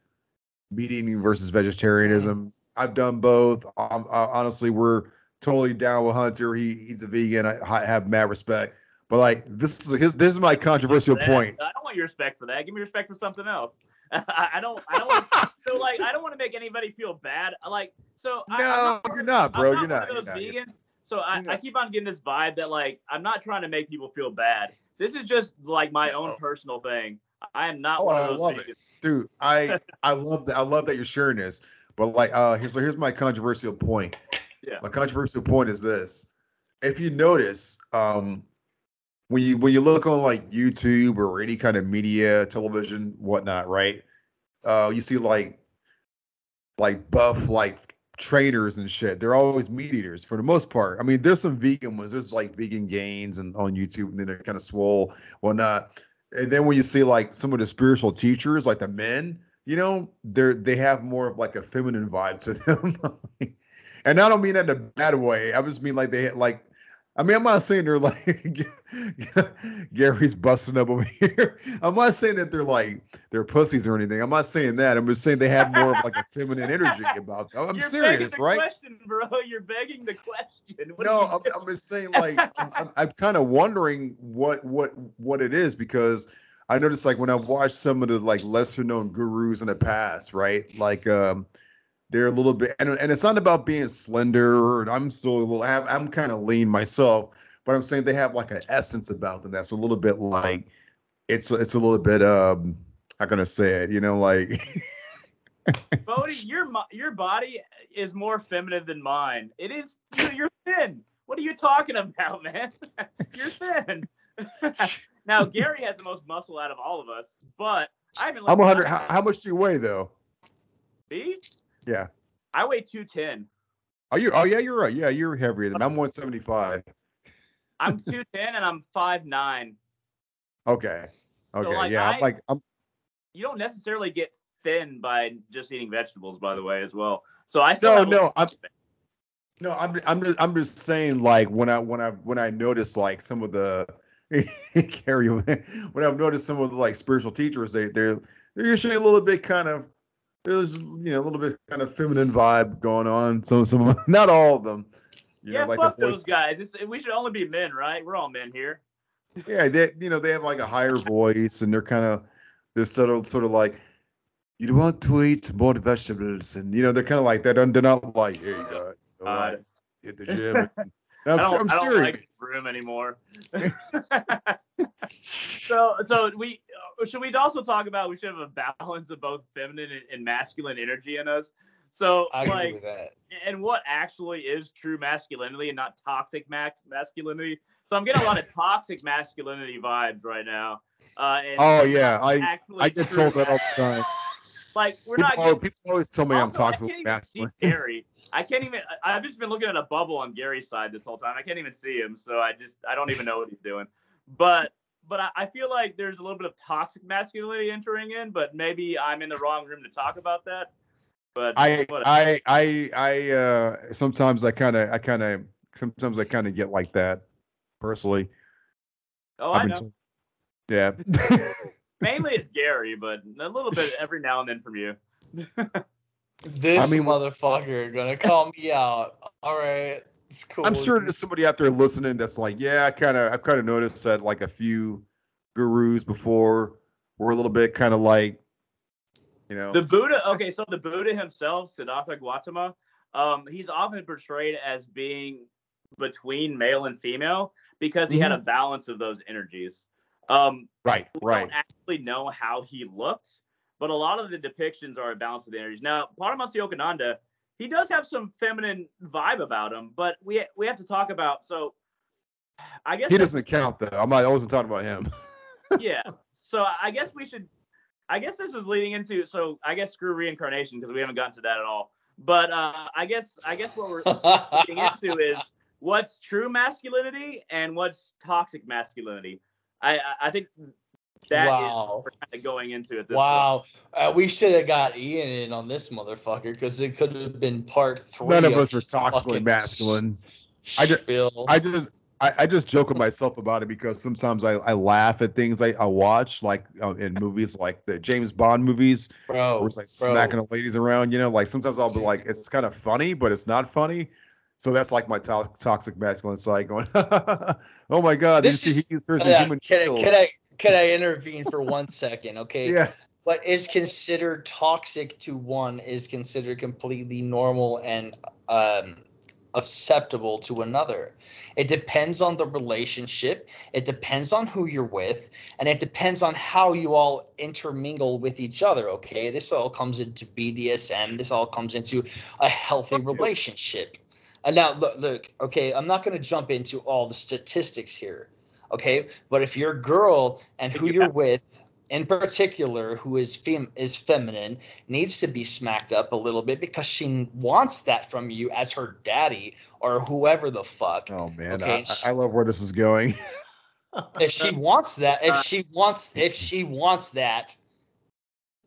meat eating versus vegetarianism. I've done both. Um, uh, honestly, we're totally down with Hunter. He he's a vegan. I, I have mad respect. But like this is his this is my controversial point. I don't want your respect for that. Give me respect for something else. I, don't I don't want, so like I don't want to make anybody feel bad. Like so No, I, not, you're not, bro. Not you're not. You're vegans. So I, I keep on getting this vibe that like I'm not trying to make people feel bad. This is just like my own personal thing. I am not. Oh, one of I love vegans. it, dude. I I love that. I love that you're sharing this. But like, uh, here's so here's my controversial point. Yeah. My controversial point is this: if you notice, um, when you when you look on like YouTube or any kind of media, television, whatnot, right? Uh, you see like like buff like trainers and shit. They're always meat eaters for the most part. I mean, there's some vegan ones. There's like vegan gains and on YouTube, and then they're kind of swole, whatnot. And then when you see like some of the spiritual teachers, like the men, you know, they're they have more of like a feminine vibe to them. and I don't mean that in a bad way. I just mean like they like I mean, I'm not saying they're like Gary's busting up over here. I'm not saying that they're like they're pussies or anything. I'm not saying that. I'm just saying they have more of like a feminine energy about them. I'm You're serious, begging the right? Question, bro. You're begging the question. What no, I'm. I'm just saying like I'm, I'm, I'm kind of wondering what what what it is because I noticed like when I've watched some of the like lesser known gurus in the past, right? Like um they're a little bit and, and it's not about being slender and I'm still a little I have, I'm kind of lean myself, but I'm saying they have like an essence about them that's a little bit like it's it's a little bit um how can I say it? You know, like Bodie, your your body is more feminine than mine. It is. you- You're thin. What are you talking about, man? you're thin. now Gary has the most muscle out of all of us, but I haven't. I'm looked- 100 how, how much do you weigh though? Me? Yeah. I weigh two ten. Oh you oh yeah, you're right. Yeah, you're heavier than me. I'm uh, 175. I'm two ten and I'm five nine. Okay. Okay. like, yeah. I- I'm like I'm You don't necessarily get thin by just eating vegetables, by the way, as well. So I still no, no, I'm no, I'm I'm just I'm just saying like when I when I when I notice like some of the carry when I've noticed some of the like spiritual teachers they they're they're usually a little bit kind of there's you know a little bit kind of feminine vibe going on. Some some not all of them. You yeah, know, like fuck those guys. It's, we should only be men, right? We're all men here. Yeah, they you know they have like a higher voice and they're kind of they're sort of sort of like you want to eat more vegetables and you know they're kind of like that. They're not like hey guys, all Uh, right, hit the gym. And- I I'm, don't, se- I'm I don't serious. like this room anymore. so, so we uh, should we also talk about we should have a balance of both feminine and, and masculine energy in us. So, I agree like, with that. and what actually is true masculinity and not toxic max masculinity. So I'm getting a lot of toxic masculinity vibes right now. Uh, and Oh yeah, I I get told that all the time. Like we're People, not. Getting, people always tell me I'm also, I toxic masculine. Gary. I can't even. I- I've just been looking at a bubble on Gary's side this whole time. I can't even see him, so I just I don't even know what he's doing. But but I, I feel like there's a little bit of toxic masculinity entering in. But maybe I'm in the wrong room to talk about that. But I whatever. I I I uh sometimes I kind of I kind of sometimes I kind of get like that personally. oh, I've I know. yeah. Mainly it's Gary, but a little bit every now and then from you. This I mean, motherfucker gonna call me out. All right, it's cool. I'm sure there's somebody out there listening that's like, yeah, I kind of, I've kind of noticed that like a few gurus before were a little bit kind of like, you know, The Buddha. Okay, so the Buddha himself, Siddhartha Gautama, um, he's often portrayed as being between male and female because he had a balance of those energies. Um, right, we right. don't actually know how he looks, but a lot of the depictions are a balance of the energies. Now, Paramahansa Yogananda, he does have some feminine vibe about him, but we we have to talk about. So, I guess He doesn't count though. I'm not. I wasn't talking about him. yeah. So I guess we should. I guess this is leading into. So I guess screw reincarnation because we haven't gotten to that at all. But uh, I guess I guess what we're leading into is what's true masculinity and what's toxic masculinity. I I, I think that is wow. what we're kind of going into it. this point. Wow, uh, we should have got Ian in on this motherfucker because it could have been part three. None of us are this toxically fucking masculine. I ju- spill. I just. I, I just joke with myself about it because sometimes I, I laugh at things I, I watch, like uh, in movies like the James Bond movies, bro, where it's like bro. smacking the ladies around. You know, like sometimes I'll be like, it's kind of funny, but it's not funny. So that's like my to- toxic masculine side going, oh my god, This is- Yeah, human can, I, can I can I intervene for one second? Okay. Yeah, What is considered toxic to one is considered completely normal and um acceptable to another. It depends on the relationship, it depends on who you're with, and it depends on how you all intermingle with each other. Okay. This all comes into BDSM, this all comes into a healthy relationship. And now, look, look okay, I'm not going to jump into all the statistics here. Okay. But if you're girl and who you're with, in particular who is fem- is feminine needs to be smacked up a little bit because she wants that from you as her daddy or whoever the fuck. Oh man, okay? I, I love where this is going. if she wants that, if she wants if she wants that,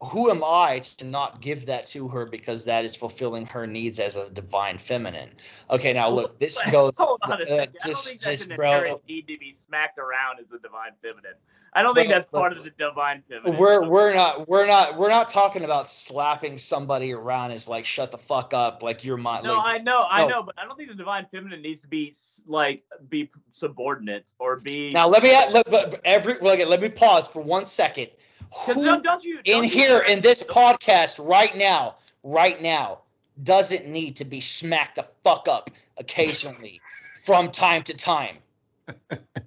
who am I to not give that to her because that is fulfilling her needs as a divine feminine? Okay, now look, this goes. Hold on a second. Uh, just, I don't think that's just, an bro, need to be smacked around as a divine feminine. I don't think that's part of the divine feminine. We're we're not we're not we're not talking about slapping somebody around as like shut the fuck up like you're my. No, like, I know, no. I know, but I don't think the divine feminine needs to be like be subordinate or be. Now let me let, every like, let me pause for one second. Who don't, don't you, don't in you, here in this podcast right now, right now, doesn't need to be smacked the fuck up occasionally from time to time?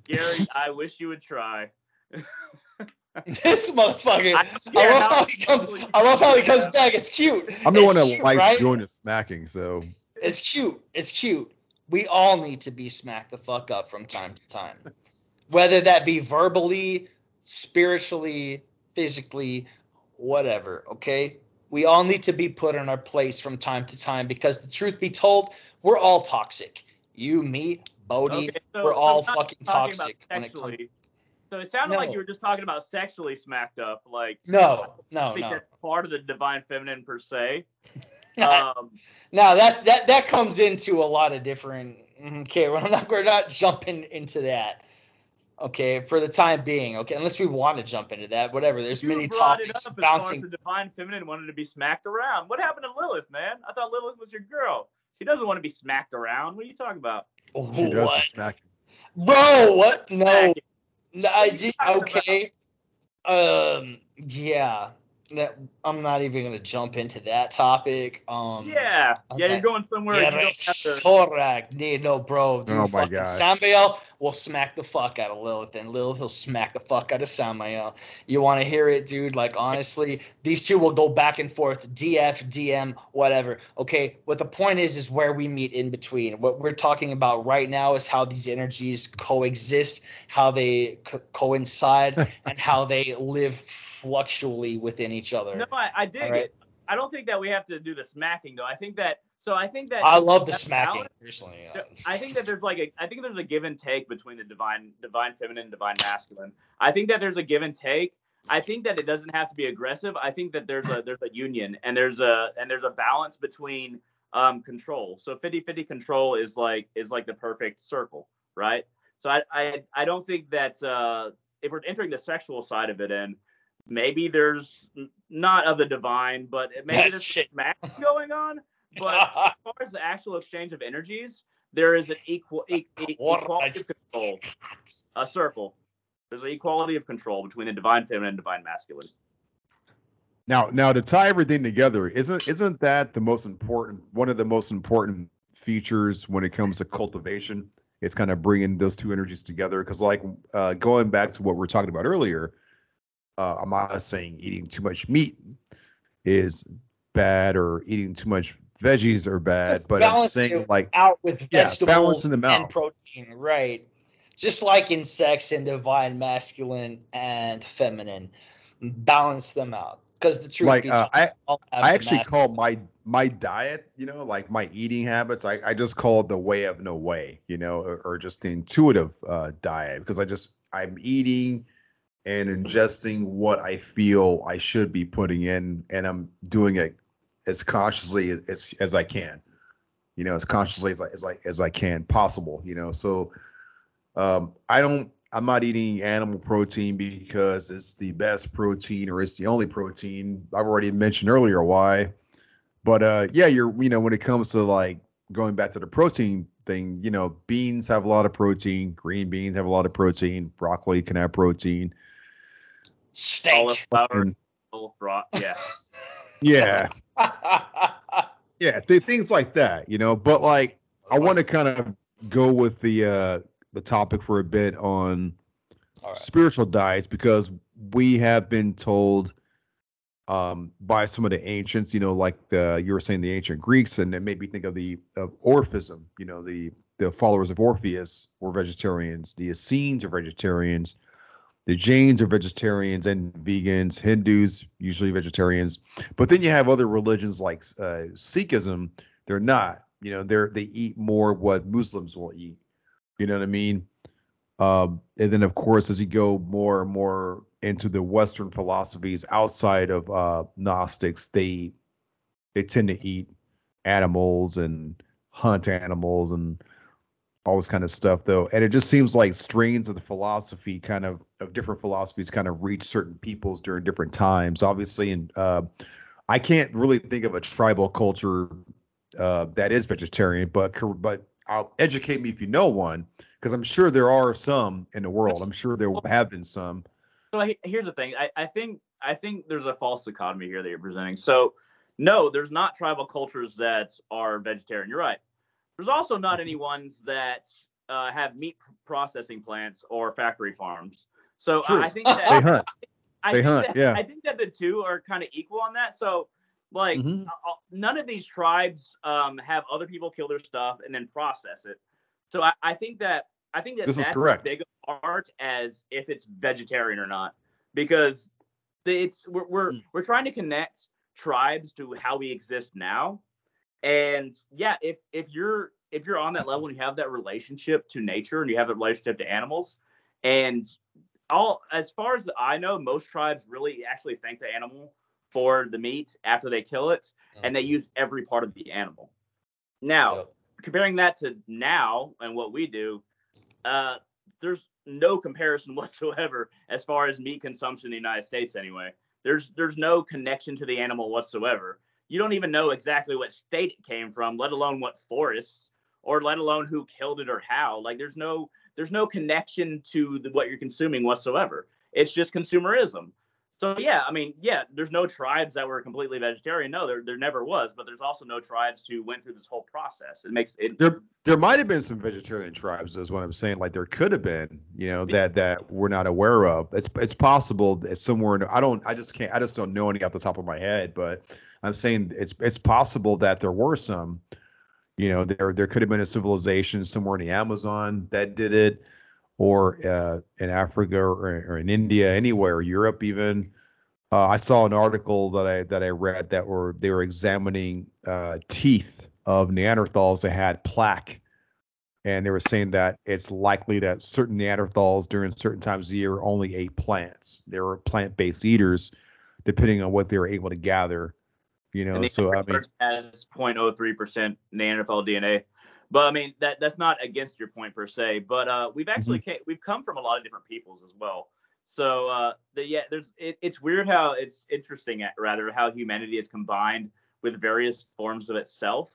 Gary, I wish you would try. this motherfucker. I, I love how he comes. I love how he comes back. It's cute. I'm the it's one that likes right? doing the smacking, so it's cute. It's cute. We all need to be smacked the fuck up from time to time, whether that be verbally, spiritually, physically, whatever. Okay, we all need to be put in our place from time to time because the truth be told, we're all toxic. You, me, Bodie, okay, so, we're all fucking toxic when it comes. So it sounded no. like you were just talking about sexually smacked up. Like no, no, I think no. That's part of the divine feminine per se. um, no, that's that that comes into a lot of different. Okay, we're not we're not jumping into that. Okay, for the time being. Okay, unless we want to jump into that, whatever. There's you many topics bouncing. the divine feminine wanted to be smacked around. What happened to Lilith, man? I thought Lilith was your girl. She doesn't want to be smacked around. What are you talking about? She what? Bro, what? No. No, I did, okay. Um, yeah that I'm not even gonna jump into that topic. Um, yeah, yeah, you're going somewhere. Yeah, you no, bro. Dude, oh my god, Samael will smack the fuck out of Lilith, and Lilith will smack the fuck out of Samael. You want to hear it, dude? Like honestly, these two will go back and forth, DF, DM, whatever. Okay, what the point is is where we meet in between. What we're talking about right now is how these energies coexist, how they co- coincide, and how they live fluctually within each other. No, I, I dig right? it. I don't think that we have to do the smacking though. I think that so I think that I love the smacking personally. Yeah. I think that there's like a I think there's a give and take between the divine divine feminine and divine masculine. I think that there's a give and take. I think that it doesn't have to be aggressive. I think that there's a there's a union and there's a and there's a balance between um control. So 50-50 control is like is like the perfect circle, right? So I I, I don't think that uh if we're entering the sexual side of it in, maybe there's not of the divine, but maybe there's shit. smack going on. But as far as the actual exchange of energies, there is an equal e- e- equality of control, a circle. There's an equality of control between the divine feminine and divine masculine. Now, now to tie everything together, isn't isn't that the most important? One of the most important features when it comes to cultivation is kind of bringing those two energies together. Because, like, uh, going back to what we are talking about earlier, uh, I'm not saying eating too much meat is bad or eating too much veggies are bad, Just but I'm saying like out with vegetables yeah, balancing them out. and protein, right? Just like in sex and divine masculine and feminine, balance them out. Because the truth, like uh, I, I actually call my my diet, you know, like my eating habits, I, I just call it the way of no way, you know, or, or just the intuitive uh, diet because I just I'm eating and ingesting what I feel I should be putting in, and I'm doing it as consciously as as I can. You know, as consciously as I as I as I can possible. You know, so um, I don't. I'm not eating animal protein because it's the best protein or it's the only protein. I've already mentioned earlier why. But uh, yeah, you're you know when it comes to like going back to the protein thing, you know, beans have a lot of protein, green beans have a lot of protein, broccoli can have protein steak. Cauliflower, broth. Yeah. yeah. yeah, th- things like that, you know. But like, I want to kind of go with the uh, the topic for a bit on right. spiritual diets because we have been told um, by some of the ancients, you know, like the you were saying the ancient Greeks, and it made me think of the of Orphism. You know, the the followers of Orpheus were vegetarians. The Essenes are vegetarians. The Jains are vegetarians and vegans. Hindus usually vegetarians, but then you have other religions like uh, Sikhism. They're not. You know, they're they eat more what Muslims will eat. You know what I mean? Um, and then, of course, as you go more and more into the Western philosophies outside of uh, Gnostics, they they tend to eat animals and hunt animals and all this kind of stuff though. And it just seems like strains of the philosophy kind of of different philosophies kind of reach certain peoples during different times. Obviously and uh, i can't really think of a tribal culture uh, that is vegetarian but but i'll educate me if you know one because i'm sure there are some in the world. I'm sure there have been some. So here's the thing. I, I think i think there's a false dichotomy here that you're presenting. So no there's not tribal cultures that are vegetarian. You're right there's also not any ones that uh, have meat processing plants or factory farms. So uh, I think that they hunt. I they hunt. That, yeah. I think that the two are kind of equal on that. So like mm-hmm. uh, none of these tribes um, have other people kill their stuff and then process it. So I, I think that I think that this that's is correct. as big a part as if it's vegetarian or not, because it's we're we're, mm. we're trying to connect tribes to how we exist now and yeah, if if you're if you're on that level and you have that relationship to nature and you have a relationship to animals, and all as far as I know, most tribes really actually thank the animal for the meat after they kill it, mm-hmm. and they use every part of the animal. Now, yep. comparing that to now and what we do, uh, there's no comparison whatsoever as far as meat consumption in the United States. Anyway, there's there's no connection to the animal whatsoever you don't even know exactly what state it came from, let alone what forest, or let alone who killed it or how. Like there's no there's no connection to the, what you're consuming whatsoever. It's just consumerism. So yeah, I mean, yeah, there's no tribes that were completely vegetarian. No, there, there never was, but there's also no tribes who went through this whole process. It makes it there there might have been some vegetarian tribes, is what I'm saying. Like there could have been, you know, that that we're not aware of. It's it's possible that somewhere in, I don't I just can't I just don't know any off the top of my head, but I'm saying it's it's possible that there were some, you know, there there could have been a civilization somewhere in the Amazon that did it, or uh, in Africa or, or, in India, anywhere, Europe even. Uh, I saw an article that I that I read that were they were examining uh, teeth of Neanderthals that had plaque, and they were saying that it's likely that certain Neanderthals during certain times of the year only ate plants. They were plant-based eaters, depending on what they were able to gather you know, so I mean, has 0.03 percent Neanderthal DNA, but I mean that that's not against your point per se. But uh, we've actually mm-hmm. came, we've come from a lot of different peoples as well. So uh, the, yeah, there's it, it's weird how it's interesting at, rather how humanity is combined with various forms of itself,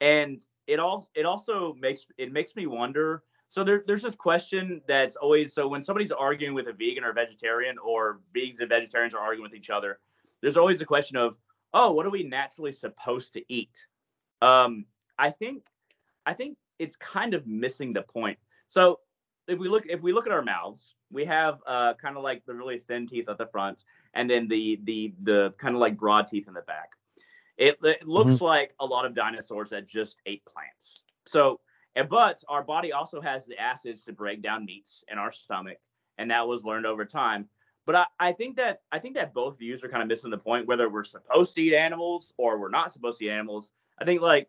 and it all it also makes it makes me wonder. So there, there's this question that's always so when somebody's arguing with a vegan or a vegetarian, or vegans and vegetarians are arguing with each other, there's always a question of oh, what are we naturally supposed to eat? Um, I think I think it's kind of missing the point. So if we look if we look at our mouths, we have uh, kind of like the really thin teeth at the front, and then the the the kind of like broad teeth in the back. It, it looks mm-hmm. like a lot of dinosaurs that just ate plants. So, but our body also has the acids to break down meats in our stomach, and that was learned over time. But I, I think that I think that both views are kind of missing the point, whether we're supposed to eat animals or we're not supposed to eat animals. I think like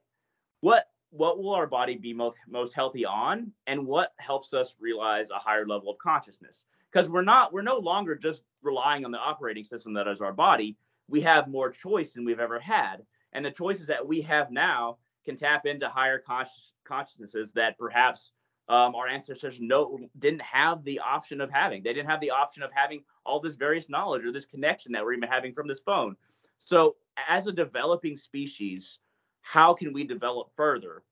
what what will our body be most most healthy on and what helps us realize a higher level of consciousness because we're not we're no longer just relying on the operating system that is our body we have more choice than we've ever had and the choices that we have now can tap into higher conscious consciousnesses that perhaps um, our ancestors no didn't have the option of having. They didn't have the option of having all this various knowledge or this connection that we're even having from this phone. So, as a developing species, how can we develop further?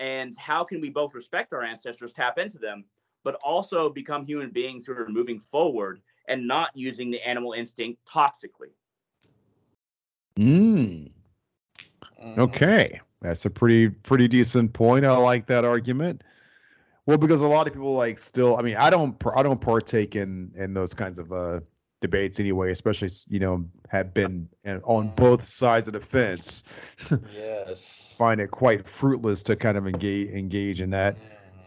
And how can we both respect our ancestors, tap into them, but also become human beings who are moving forward and not using the animal instinct toxically? Mm. Okay. That's a pretty pretty decent point. I like that argument. Well, because a lot of people like still. I mean, I don't I don't partake in in those kinds of uh, debates anyway. Especially you know have been uh, on both sides of the fence. yes. Find it quite fruitless to kind of engage engage in that.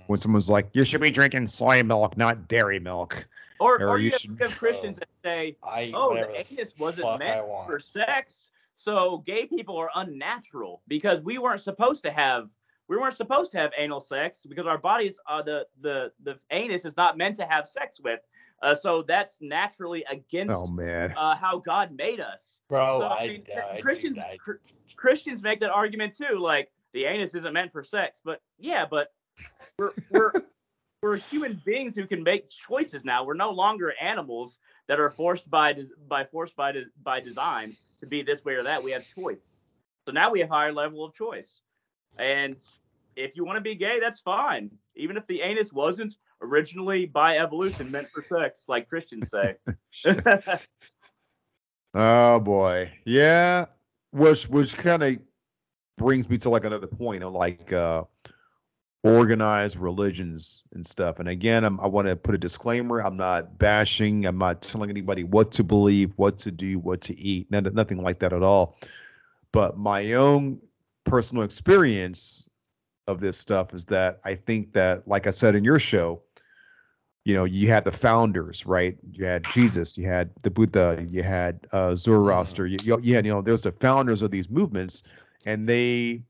When someone's like, "You should be drinking soy milk, not dairy milk," or, or, or you, you have, should, have Christians that say, "Oh, the anus wasn't meant for sex." So gay people are unnatural because we weren't supposed to have we weren't supposed to have anal sex because our bodies are the the the anus is not meant to have sex with. Uh, so that's naturally against oh, man. Uh, how God made us. Bro, so, I, I, mean, I, Christians Christians make that argument too. Like the anus isn't meant for sex, but yeah, but we're we're we're human beings who can make choices now. We're no longer animals that are forced by by forced by by design to be this way or that. We have choice. So now we have higher level of choice. And if you want to be gay, that's fine. Even if the anus wasn't originally by evolution meant for sex, like Christians say. oh boy. Yeah. Which which kind of brings me to like another point of like uh organized religions and stuff. And again, I'm, i want to put a disclaimer. I'm not bashing. I'm not telling anybody what to believe, what to do, what to eat. nothing like that at all. But my own personal experience of this stuff is that I think that, like I said in your show, you know, you had the founders, right? You had Jesus, you had the Buddha, you had uh, Zoroaster, you, you had, you know, there's the founders of these movements, and they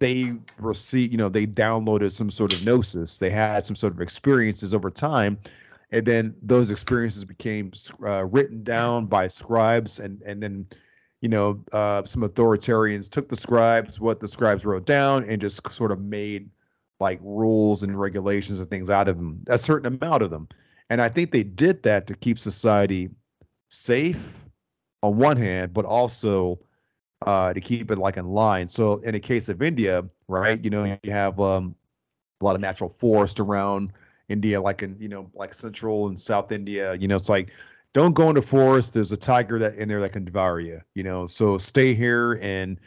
they received, you know, they downloaded some sort of gnosis. They had some sort of experiences over time, and then those experiences became uh, written down by scribes, and and then, you know, uh, some authoritarians took the scribes, what the scribes wrote down, and just sort of made like rules and regulations and things out of them, a certain amount of them, and I think they did that to keep society safe on one hand, but also uh, to keep it like in line. So in the case of India, right, you know, you have um, a lot of natural forest around India, like in you know, like central and South India. You know, it's like don't go into forest. There's a tiger that in there that can devour you. You know, so stay here and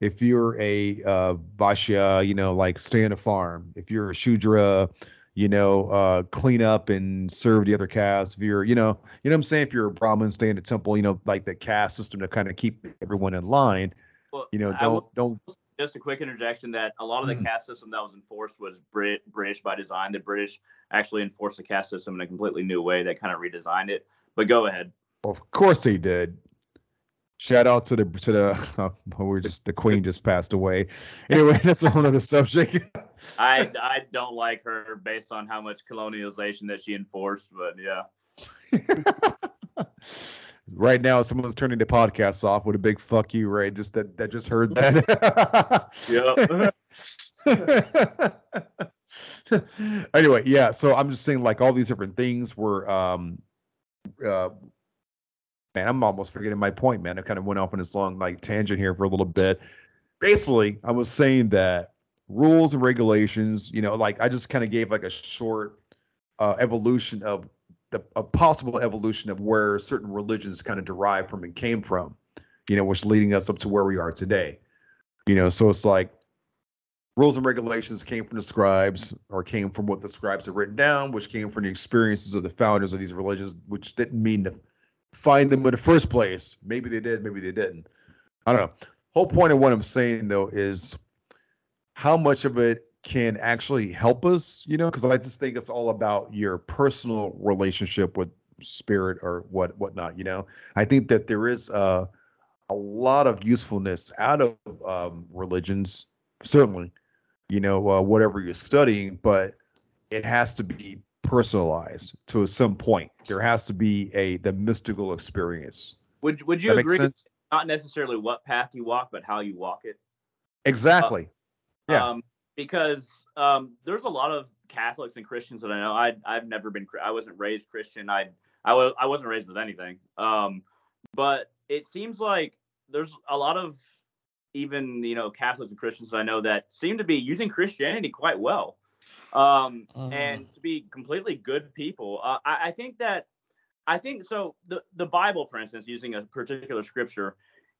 if you're a uh, you know, like stay on a farm. If you're a Shudra, you know, uh, clean up and serve the other castes. If you're, you know, you know what I'm saying? If you're a Brahmin, stay in the temple, you know, like the caste system to kind of keep everyone in line. Well, you know, don't will, don't just a quick interjection that a lot of the mm. caste system that was enforced was Brit- British by design. The British actually enforced the caste system in a completely new way. They kind of redesigned it. But go ahead. Of course they did. Shout out to the to the uh, we're just the queen just passed away. Anyway, that's another subject. I I don't like her based on how much colonialization that she enforced, but yeah. right now, someone's turning the podcast off with a big "fuck you," right? Just that that just heard that. yeah. anyway, yeah. So I'm just saying, like all these different things were um, uh, man, I'm almost forgetting my point, man. I kind of went off on this long like tangent here for a little bit. Basically, I was saying that rules and regulations, you know, like I just kind of gave like a short uh, evolution of the a possible evolution of where certain religions kind of derived from and came from, you know, which leading us up to where we are today. You know, so it's like rules and regulations came from the scribes or came from what the scribes had written down, which came from the experiences of the founders of these religions, which didn't mean to find them in the first place. Maybe they did, maybe they didn't. I don't know. Whole point of what I'm saying though is how much of it can actually help us, you know, because I just think it's all about your personal relationship with spirit or what whatnot, you know. I think that there is a a lot of usefulness out of um, religions, certainly, you know, uh, whatever you're studying, but it has to be personalized to some point. There has to be a the mystical experience. Would Would you agree? Not necessarily what path you walk, but how you walk it. Exactly. Uh, yeah. Um, because um, there's a lot of Catholics and Christians that I know. I I've never been. I wasn't raised Christian. I I was I wasn't raised with anything. Um, but it seems like there's a lot of even you know Catholics and Christians I know that seem to be using Christianity quite well um, uh-huh. and to be completely good people. Uh, I, I think that I think so. The the Bible, for instance, using a particular scripture,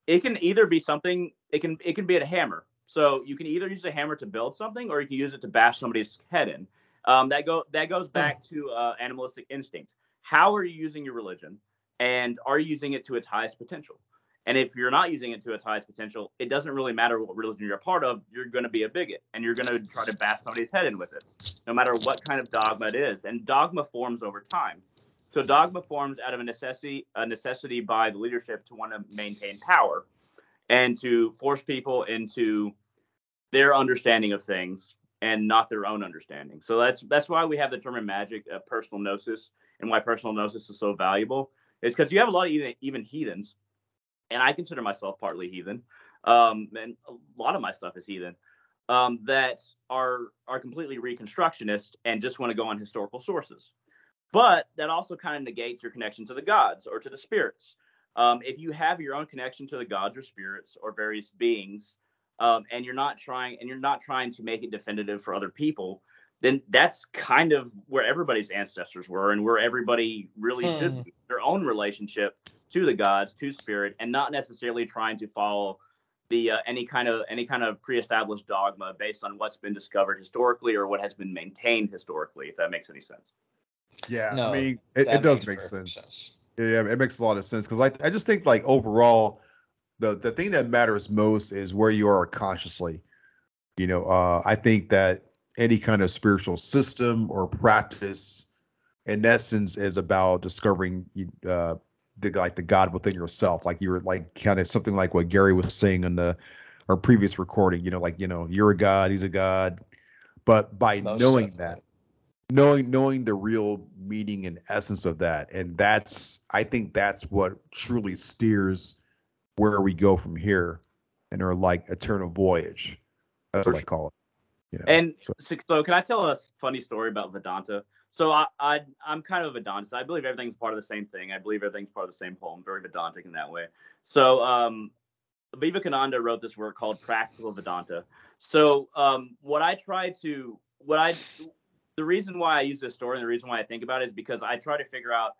it can either be something. It can it can be a hammer. So you can either use a hammer to build something, or you can use it to bash somebody's head in. Um, that go that goes back to uh, animalistic instinct. How are you using your religion, and are you using it to its highest potential? And if you're not using it to its highest potential, it doesn't really matter what religion you're a part of. You're going to be a bigot, and you're going to try to bash somebody's head in with it, no matter what kind of dogma it is. And dogma forms over time. So dogma forms out of a necessity, a necessity by the leadership to want to maintain power, and to force people into their understanding of things and not their own understanding. So that's that's why we have the term in magic, uh, personal gnosis, and why personal gnosis is so valuable. It's because you have a lot of even, even heathens and I consider myself partly heathen, um, and a lot of my stuff is heathen, um, that are are completely reconstructionist and just want to go on historical sources. But that also kind of negates your connection to the gods or to the spirits. Um, if you have your own connection to the gods or spirits or various beings, um, and you're not trying and you're not trying to make it definitive for other people, then that's kind of where everybody's ancestors were and where everybody really hmm. should be their own relationship to the gods, to spirit, and not necessarily trying to follow the uh, any kind of any kind of pre-established dogma based on what's been discovered historically or what has been maintained historically. If that makes any sense. Yeah, no, I mean it, it does make sense. sense. Yeah, it makes a lot of sense because I I just think like overall, the the thing that matters most is where you are consciously. You know, uh, I think that any kind of spiritual system or practice, in essence, is about discovering uh, the like the God within yourself. Like you're like kind of something like what Gary was saying in the our previous recording. You know, like you know, you're a God, he's a God. But by Most knowing that, knowing knowing the real meaning and essence of that, and that's I think that's what truly steers where we go from here in our like eternal voyage. That's what. I call it. You know, and so. so, can I tell a funny story about Vedanta? So I, I I'm kind of a Vedantist. I believe everything's part of the same thing. I believe everything's part of the same poem. Very Vedantic in that way. So um, Vivekananda wrote this work called Practical Vedanta. So um, what I try to what I the reason why I use this story and the reason why I think about it is because I try to figure out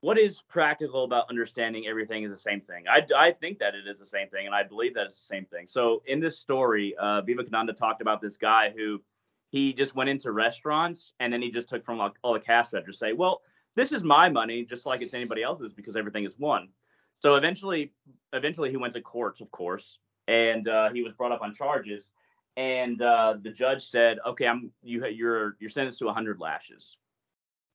what is practical about understanding everything is the same thing. I, I think that it is the same thing, and I believe that it's the same thing. So in this story, uh, Vivekananda talked about this guy who he just went into restaurants and then he just took from all the cash registers. Say, well, this is my money, just like it's anybody else's, because everything is one. So eventually, eventually he went to courts, of course, and uh, he was brought up on charges. And uh, the judge said, "Okay, I'm you. You're you're sentenced to 100 lashes."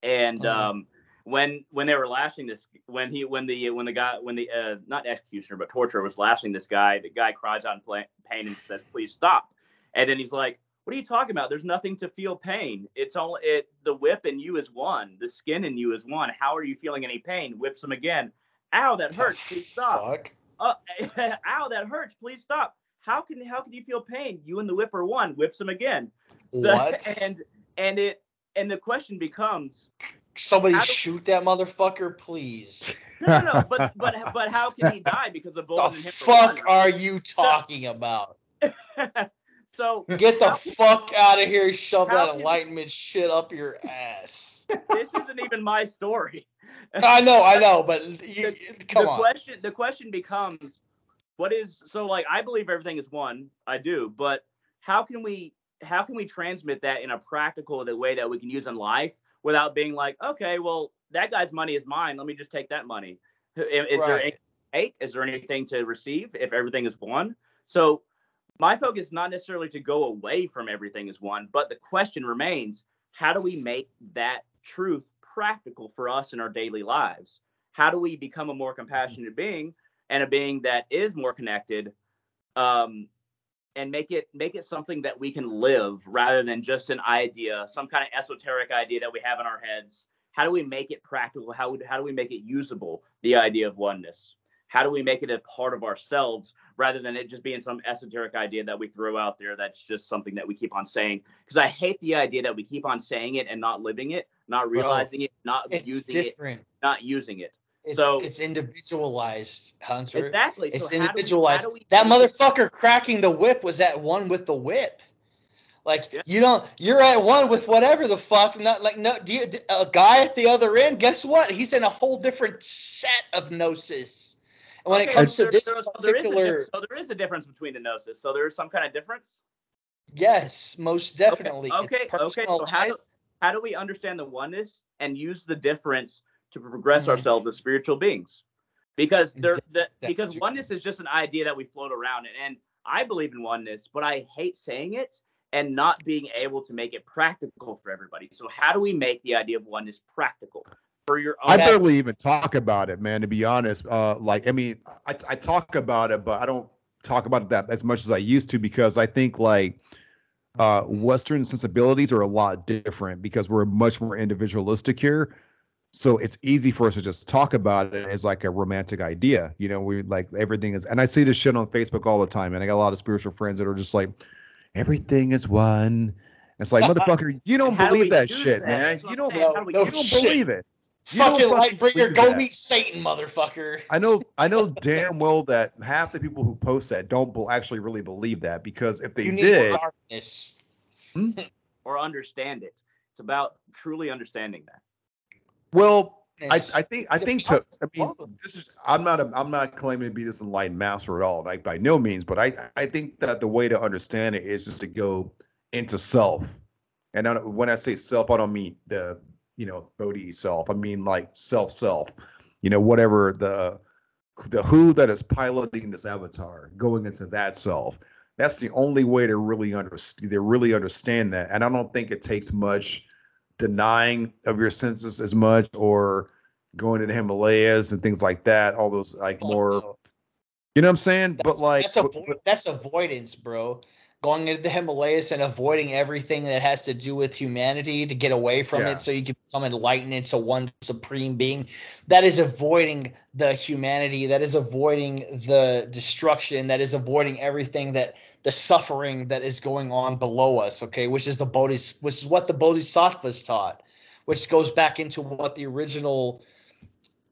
And uh-huh. um, when when they were lashing this, when he when the when the guy when the uh, not executioner but torturer was lashing this guy, the guy cries out in pain and says, "Please stop." And then he's like, what are you talking about? There's nothing to feel pain. It's all it the whip in you is one. The skin in you is one. How are you feeling any pain? Whips him again. Ow, that hurts. Please stop. Fuck. Uh, ow, that hurts. Please stop. How can how can you feel pain? You and the whip are one. Whips him again. So, what? And and it and the question becomes Somebody do, shoot that motherfucker, please. No, no, no. But but but how can he die because the bullet the in him? fuck are you talking so, about? So get the fuck out of here! Shove that enlightenment shit up your ass. This isn't even my story. I know, I know, but you, the, come the on. question the question becomes, what is so like? I believe everything is one. I do, but how can we how can we transmit that in a practical the way that we can use in life without being like, okay, well that guy's money is mine. Let me just take that money. Is, is right. there any, is there anything to receive if everything is one? So my focus is not necessarily to go away from everything as one, but the question remains how do we make that truth practical for us in our daily lives? How do we become a more compassionate being and a being that is more connected um, and make it make it something that we can live rather than just an idea, some kind of esoteric idea that we have in our heads? How do we make it practical? How, how do we make it usable? The idea of oneness how do we make it a part of ourselves rather than it just being some esoteric idea that we throw out there that's just something that we keep on saying because i hate the idea that we keep on saying it and not living it not realizing Bro, it not using different. it not using it it's, so it's individualized, Hunter. Exactly. It's so individualized. We, we that motherfucker cracking the whip was at one with the whip. Like yeah. you don't, you're at one with whatever the fuck. Not like no, do you, a guy at the other end? Guess what? He's in a whole different set of gnosis And when Okay, it comes so to this so there is a particular, so there is a difference between the gnosis. So there is some kind of difference. yes, most definitely. okay, it's okay, so how do- How do we understand the oneness and use the difference to progress Mhm. ourselves as spiritual beings? Because there, Th- the, because oneness is just an idea that we float around, and, and I believe in oneness, but I hate saying it and not being able to make it practical for everybody. So how do we make the idea of oneness practical for your own? I barely even talk about it, man. To be honest, uh, like I mean, I, I talk about it, but I don't talk about it that as much as I used to because I think like uh, Western sensibilities are a lot different because we're much more individualistic here. So it's easy for us to just talk about it as like a romantic idea. You know, we like everything is, and I see this shit on Facebook all the time, and I got a lot of spiritual friends that are just like, everything is one. It's like, motherfucker, you don't do believe that do shit, that? man. You don't, saying. How do we No, you don't shit. believe it. You Fucking fucking Lightbringer, go that. meet Satan, motherfucker. I know, I know damn well that half the people who post that don't bel- actually really believe that because if they you need did, darkness. Hmm? or understand it. It's about truly understanding that. well, I, I think I think to I mean this is I'm not a, I'm not claiming to be this enlightened master at all like by no means but I I think that the way to understand it is just to go into self and I when I say self I don't mean the you know Bodhi self I mean like self self you know whatever the the who that is piloting this avatar going into that self that's the only way to really understand to really understand that and I don't think it takes much denying of your senses as much or going to the Himalayas and things like that. All those like more, you know what I'm saying? That's, but like, that's, avo- that's avoidance, bro. Going into the Himalayas and avoiding everything that has to do with humanity to get away from Yeah. it so you can become enlightened into one supreme being. That is avoiding the humanity. That is avoiding the destruction. That is avoiding everything that the suffering that is going on below us, okay? Which is the Bodhis which is what the Bodhisattvas taught, which goes back into what the original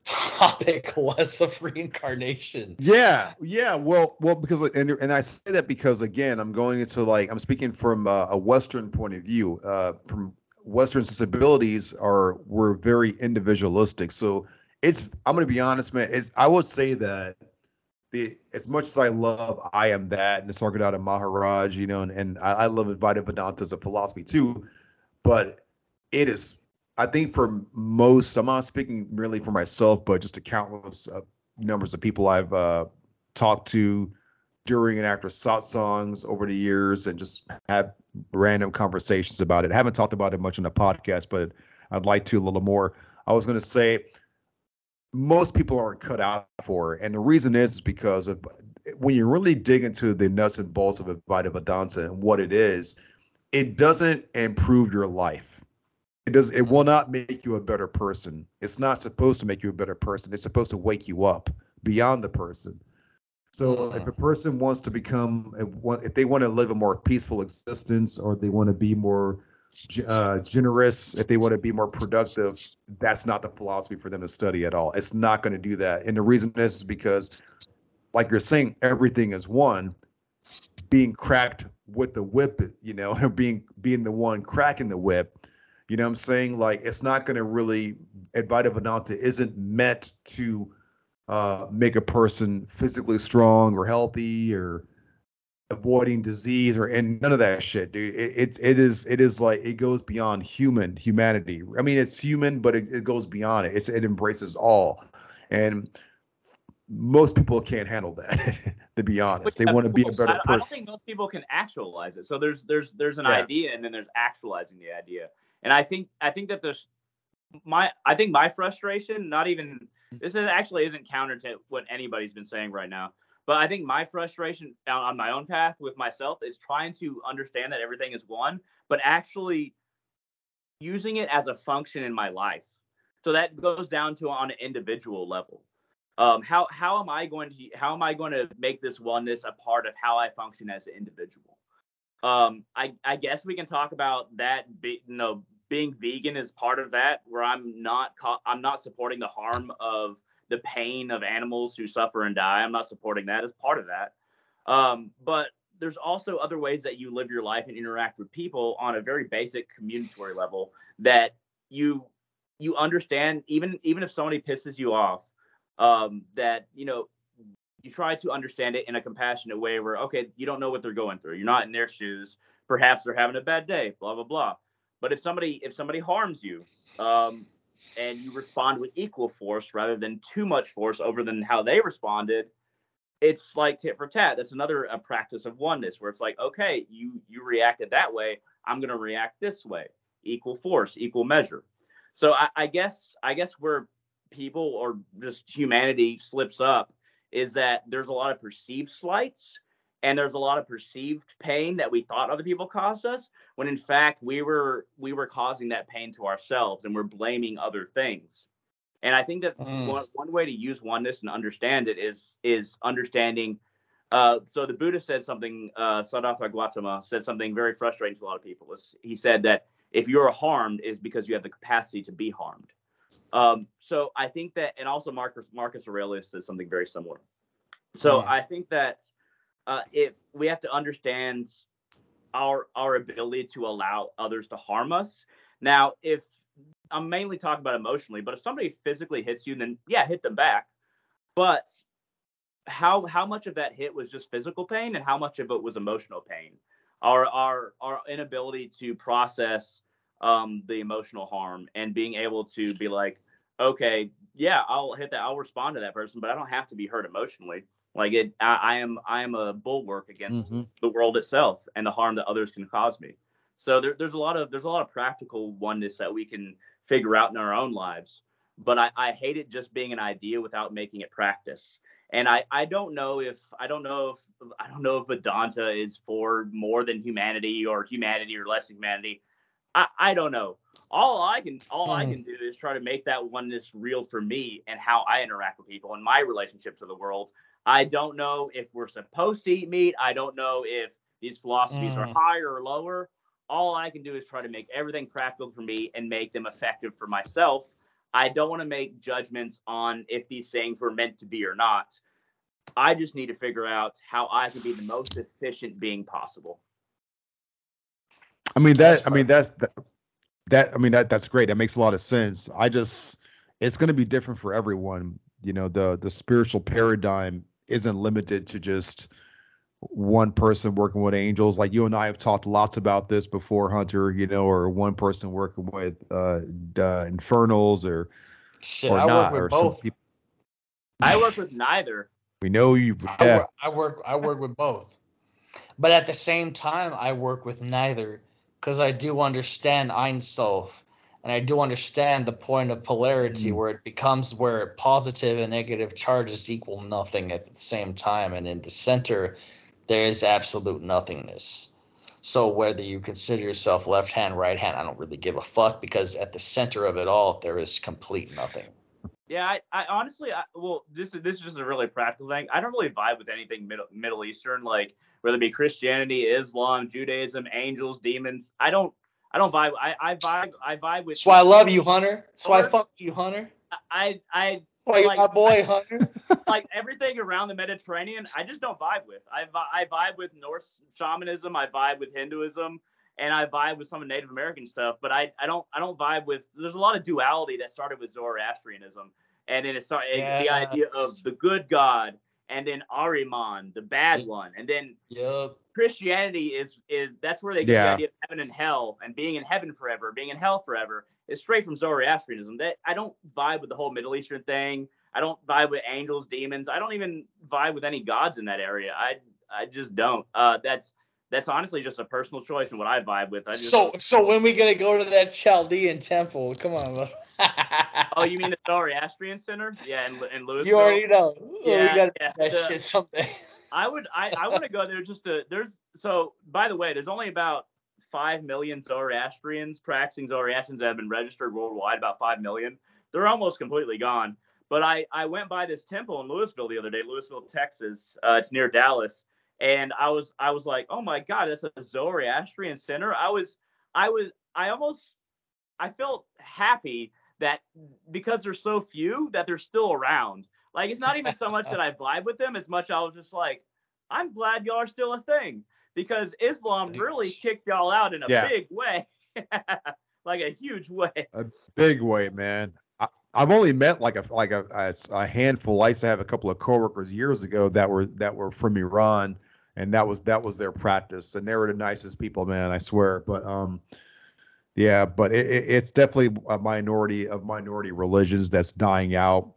topic was of reincarnation. yeah, yeah. Well, well, because and and I say that because again, I'm going into like I'm speaking from uh, a Western point of view. Uh, from Western sensibilities are we're very individualistic. So it's I'm gonna be honest, man. It's I would say that the as much as I love I am that and Nisargadatta Maharaj, you know, and, and I, I love Advaita Vedanta as a philosophy too, but it is I think for most, I'm not speaking merely for myself, but just the countless uh, numbers of people I've uh, talked to during and after songs over the years, and just have random conversations about it. I haven't talked about it much on the podcast, but I'd like to a little more. I was going to say most people aren't cut out for it, and the reason is, is because of when you really dig into the nuts and bolts of Advaita Vedanta and what it is, it doesn't improve your life it does it will not make you a better person. It's not supposed to make you a better person. It's supposed to wake you up beyond the person. So if a person wants to become if they want to live a more peaceful existence or they want to be more uh, generous if they want to be more productive that's not the philosophy for them to study at all. It's not going to do that. And the reason is, is because like you're saying everything is one. Being cracked with the whip you know being being the one cracking the whip you know what I'm saying? Like it's not going to really Advaita Vedanta isn't meant to uh, make a person physically strong or healthy or avoiding disease or and none of that shit, dude. It, it's it is it is like it goes beyond human humanity. I mean, it's human, but it, it goes beyond it. It's it embraces all, and most people can't handle that. to be honest, they want to be a better I, I don't think most people can actualize it. So there's there's there's an Yeah. idea and then there's actualizing the idea. And I think I think that there's my I think my frustration, not even this is actually isn't counter to what anybody's been saying right now. But I think my frustration on my own path with myself is trying to understand that everything is one, but actually using it as a function in my life. So that goes down to on an individual level. Um, how how am I going to how am I going to make this oneness a part of how I function as an individual? Um, I I guess we can talk about that. Be, you know, being vegan is part of that, where I'm not ca- I'm not supporting the harm of the pain of animals who suffer and die. I'm not supporting that as part of that. Um, but there's also other ways that you live your life and interact with people on a very basic communicatory level that you you understand even even if somebody pisses you off um, that you know you try to understand it in a compassionate way where okay you don't know what they're going through. You're not in their shoes. Perhaps they're having a bad day blah blah blah. But if somebody if somebody harms you um, and you respond with equal force rather than too much force over than how they responded it's like tit for tat. That's another a practice of oneness where it's like okay you you reacted that way. I'm going to react this way. Equal force equal measure. So I, I guess i guess where people or just humanity slips up is that there's a lot of perceived slights and there's a lot of perceived pain that we thought other people caused us when in fact we were we were causing that pain to ourselves and we're blaming other things. And i think that mm. one, one way to use oneness and understand it is is understanding uh, so the buddha said something uh, siddhartha gautama said something very frustrating to a lot of people. He said that if you're harmed is because you have the capacity to be harmed um, so I think that, and also Marcus Marcus Aurelius says something very similar. So yeah. I think that uh, if we have to understand our our ability to allow others to harm us. Now, if I'm mainly talking about emotionally, but if somebody physically hits you, then yeah, hit them back. But how how much of that hit was just physical pain, and how much of it was emotional pain? Our our our inability to process um, the emotional harm and being able to be like, okay, yeah, I'll hit that. I'll respond to that person, but I don't have to be hurt emotionally. Like it, I, I am, I am a bulwark against mm-hmm. the world itself and the harm that others can cause me. So there, there's a lot of, there's a lot of practical oneness that we can figure out in our own lives. But I, I hate it just being an idea without making it practice. And I, I don't know if I don't know if I don't know if Vedanta is for more than humanity or humanity or less humanity. I, I don't know. All I can all hmm. I can do is try to make that oneness real for me and how I interact with people and my relationship to the world. I don't know if we're supposed to eat meat. I don't know if these philosophies mm. are hmm. higher or lower. All I can do is try to make everything practical for me and make them effective for myself. I don't want to make judgments on if these things were meant to be or not. I just need to figure out how I can be the most efficient being possible. I mean that. I mean that's that, that. I mean that. That's great. That makes a lot of sense. I just, it's going to be different for everyone. You know, the the spiritual paradigm isn't limited to just one person working with angels. Like you and I have talked lots about this before, Hunter. You know, or one person working with uh, the infernals, or Shit, or I not, work with both. People... I work with neither. We know you. Yeah. I, work, I work. I work with both, but at the same time, I work with neither because I do understand Ein Sof and I do understand the point of polarity mm. where it becomes where positive and negative charges equal nothing at the same time. And in the center, there is absolute nothingness. So whether you consider yourself left hand, right hand, I don't really give a fuck because at the center of it all, there is complete nothing. Yeah, I, I honestly, I, well, this is this is just a really practical thing. I don't really vibe with anything Middle Middle Eastern, like whether it be Christianity, Islam, Judaism, angels, demons. I don't, I don't vibe. I, I vibe, I vibe with. That's why I love you, Hunter. That's why I fuck you, Hunter. I, I. That's why you're like, my boy, Hunter. like everything around the Mediterranean, I just don't vibe with. I, I vibe with Norse shamanism. I vibe with Hinduism and I vibe with some of Native American stuff, but I, I don't I don't vibe with. There's a lot of duality that started with Zoroastrianism, and then it started yes. the idea of the good God, and then Ahriman, the bad one, and then yep. Christianity is is that's where they get yeah. the idea of heaven and hell, and being in heaven forever, being in hell forever. is straight from Zoroastrianism. That I don't vibe with the whole Middle Eastern thing. I don't vibe with angels, demons. I don't even vibe with any gods in that area. I I just don't. Uh, that's that's honestly just a personal choice and what I vibe with. I just, so so when we gonna go to that Chaldean temple? Come on. oh, you mean the Zoroastrian Center? Yeah, in, in Lewisville. You already know. Yeah, we gotta yeah, that the, shit someday. I would. I I want to go there just to. There's so. By the way, there's only about five million Zoroastrians practicing Zoroastrians that have been registered worldwide. About five million. They're almost completely gone. But I I went by this temple in Lewisville the other day, Lewisville, Texas. Uh, it's near Dallas and I was I was like, oh my god, that's a Zoroastrian center. I was I was I almost I felt happy that because there's so few that they're still around. Like it's not even so much that I vibe with them as much I was just like, I'm glad y'all are still a thing because Islam really kicked y'all out in a yeah. big way. like a huge way. A big way, man. I, I've only met like a like a, a, a handful. I used to have a couple of coworkers years ago that were that were from Iran, and that was that was their practice, and they were the nicest people, man. I swear. But um, yeah, but it, it, it's definitely a minority of minority religions that's dying out.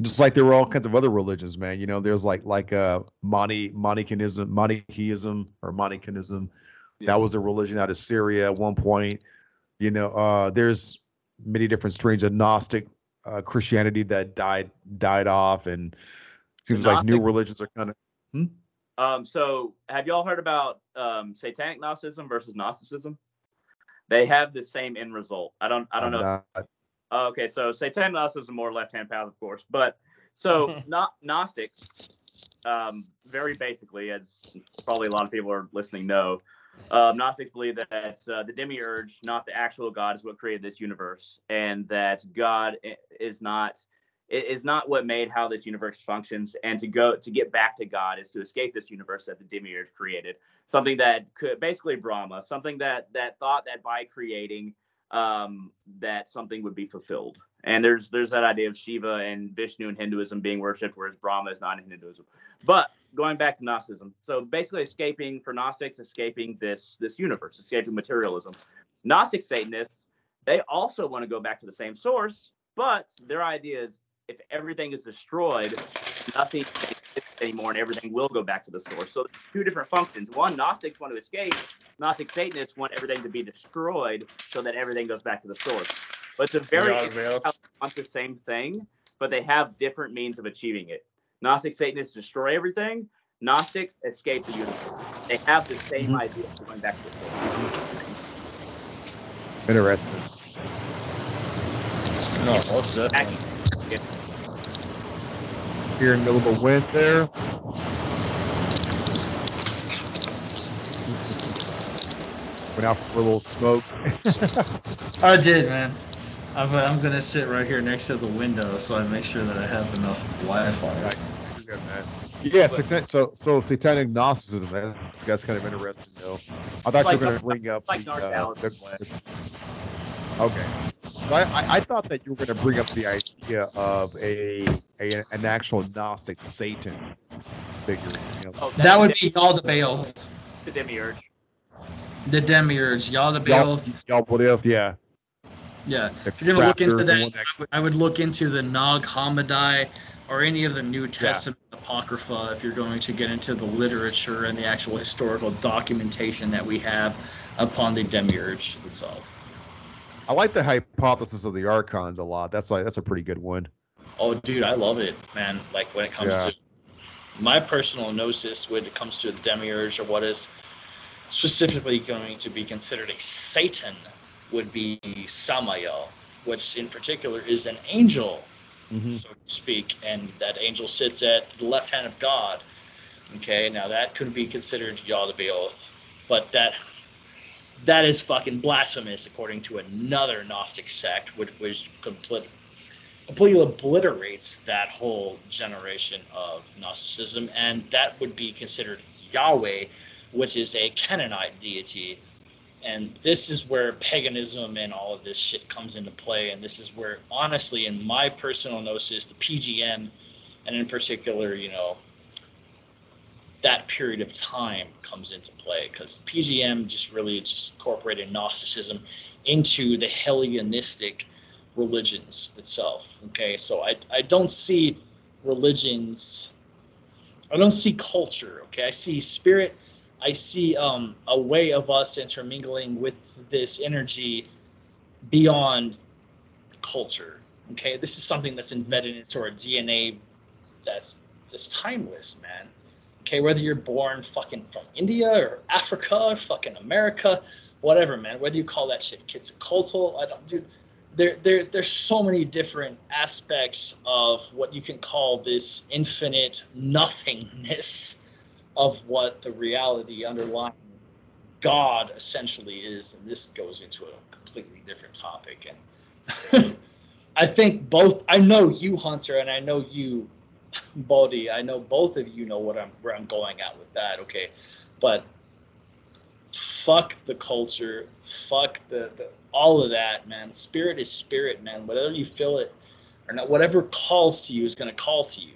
Just like there were all kinds of other religions, man. You know, there's like like uh Monty Manichaeism, Manichaeism or Manichaeism. Yeah. That was a religion out of Syria at one point. You know, uh, there's many different strains of Gnostic uh, Christianity that died died off, and seems Gnostic, like new religions are kind of. Hmm? Um, so, have y'all heard about um, Satanic Gnosticism versus Gnosticism? They have the same end result. I don't. I don't I'm know. Not. okay, so Satanic Gnosticism more left hand path, of course, but so not Gnostics. Um, very basically, as probably a lot of people are listening know, uh, Gnostics believe that uh, the demiurge, not the actual God, is what created this universe, and that God is not is not what made how this universe functions. And to go to get back to God is to escape this universe that the demiurge created. Something that could basically Brahma, something that that thought that by creating um, that something would be fulfilled. And there's there's that idea of Shiva and Vishnu in Hinduism being worshipped, whereas Brahma is not in Hinduism. But going back to Gnosticism, so basically escaping for Gnostics, escaping this this universe, escaping materialism. Gnostic Satanists, they also want to go back to the same source, but their idea is if everything is destroyed, nothing exists anymore, and everything will go back to the source. So there's two different functions. One, Gnostics want to escape. Gnostic Satanists want everything to be destroyed so that everything goes back to the source. But it's a very yeah, want the same thing, but they have different means of achieving it. Gnostic Satanists destroy everything. Gnostics escape the universe. They have the same mm-hmm. idea of going back to the source. Interesting. No, what's that? Here in the middle of a wind there. Went out for a little smoke. I did, man. i am I'm gonna sit right here next to the window so I make sure that I have enough Wi-Fi. Yeah, so so satanic Gnosticism. That's, that's kind of interesting, though. I thought like, you were going to bring up like the, uh, the, the, okay. So I, I, I, thought that you were going to bring up the idea of a, a an actual Gnostic Satan figure. You know? oh, that, that would be Yaldabaoth. The devils, the demiurge. The demiurge, Yaldabaoth. Yaldabaoth, yeah. Yeah. if you're gonna look into that, I would, I would look into the Nag Hammadi or any of the New Testament yeah. apocrypha if you're going to get into the literature and the actual historical documentation that we have upon the demiurge itself. I like the hypostasis of the archons a lot. That's like that's a pretty good one. Oh, dude, I love it, man. Like when it comes yeah. to my personal gnosis, when it comes to the demiurge or what is specifically going to be considered a Satan, would be Samael, which in particular is an angel, mm-hmm. so to speak, and that angel sits at the left hand of God. Okay, now that could be considered Yaldabaoth, but that that is fucking blasphemous according to another Gnostic sect, which which completely completely obliterates that whole generation of Gnosticism, and that would be considered Yahweh, which is a Canaanite deity. And this is where paganism and all of this shit comes into play. And this is where, honestly, in my personal gnosis, the PGM, and in particular, you know, that period of time comes into play because the PGM just really just incorporated Gnosticism into the Hellenistic religions itself. Okay, so I, I don't see religions, I don't see culture. Okay, I see spirit, I see um, a way of us intermingling with this energy beyond culture. Okay, this is something that's embedded into our DNA that's that's timeless, man. Okay, whether you're born fucking from India or Africa or fucking America, whatever, man. Whether you call that shit Quetzalcoatl, I don't, dude. There, there, there's so many different aspects of what you can call this infinite nothingness of what the reality underlying God essentially is, and this goes into a completely different topic. And I think both. I know you, Hunter, and I know you, Bodhi, I know both of you know what I'm where I'm going at with that. Okay, but fuck the culture, fuck the, the all of that, man. Spirit is spirit, man. Whatever you feel it or not, whatever calls to you is gonna call to you.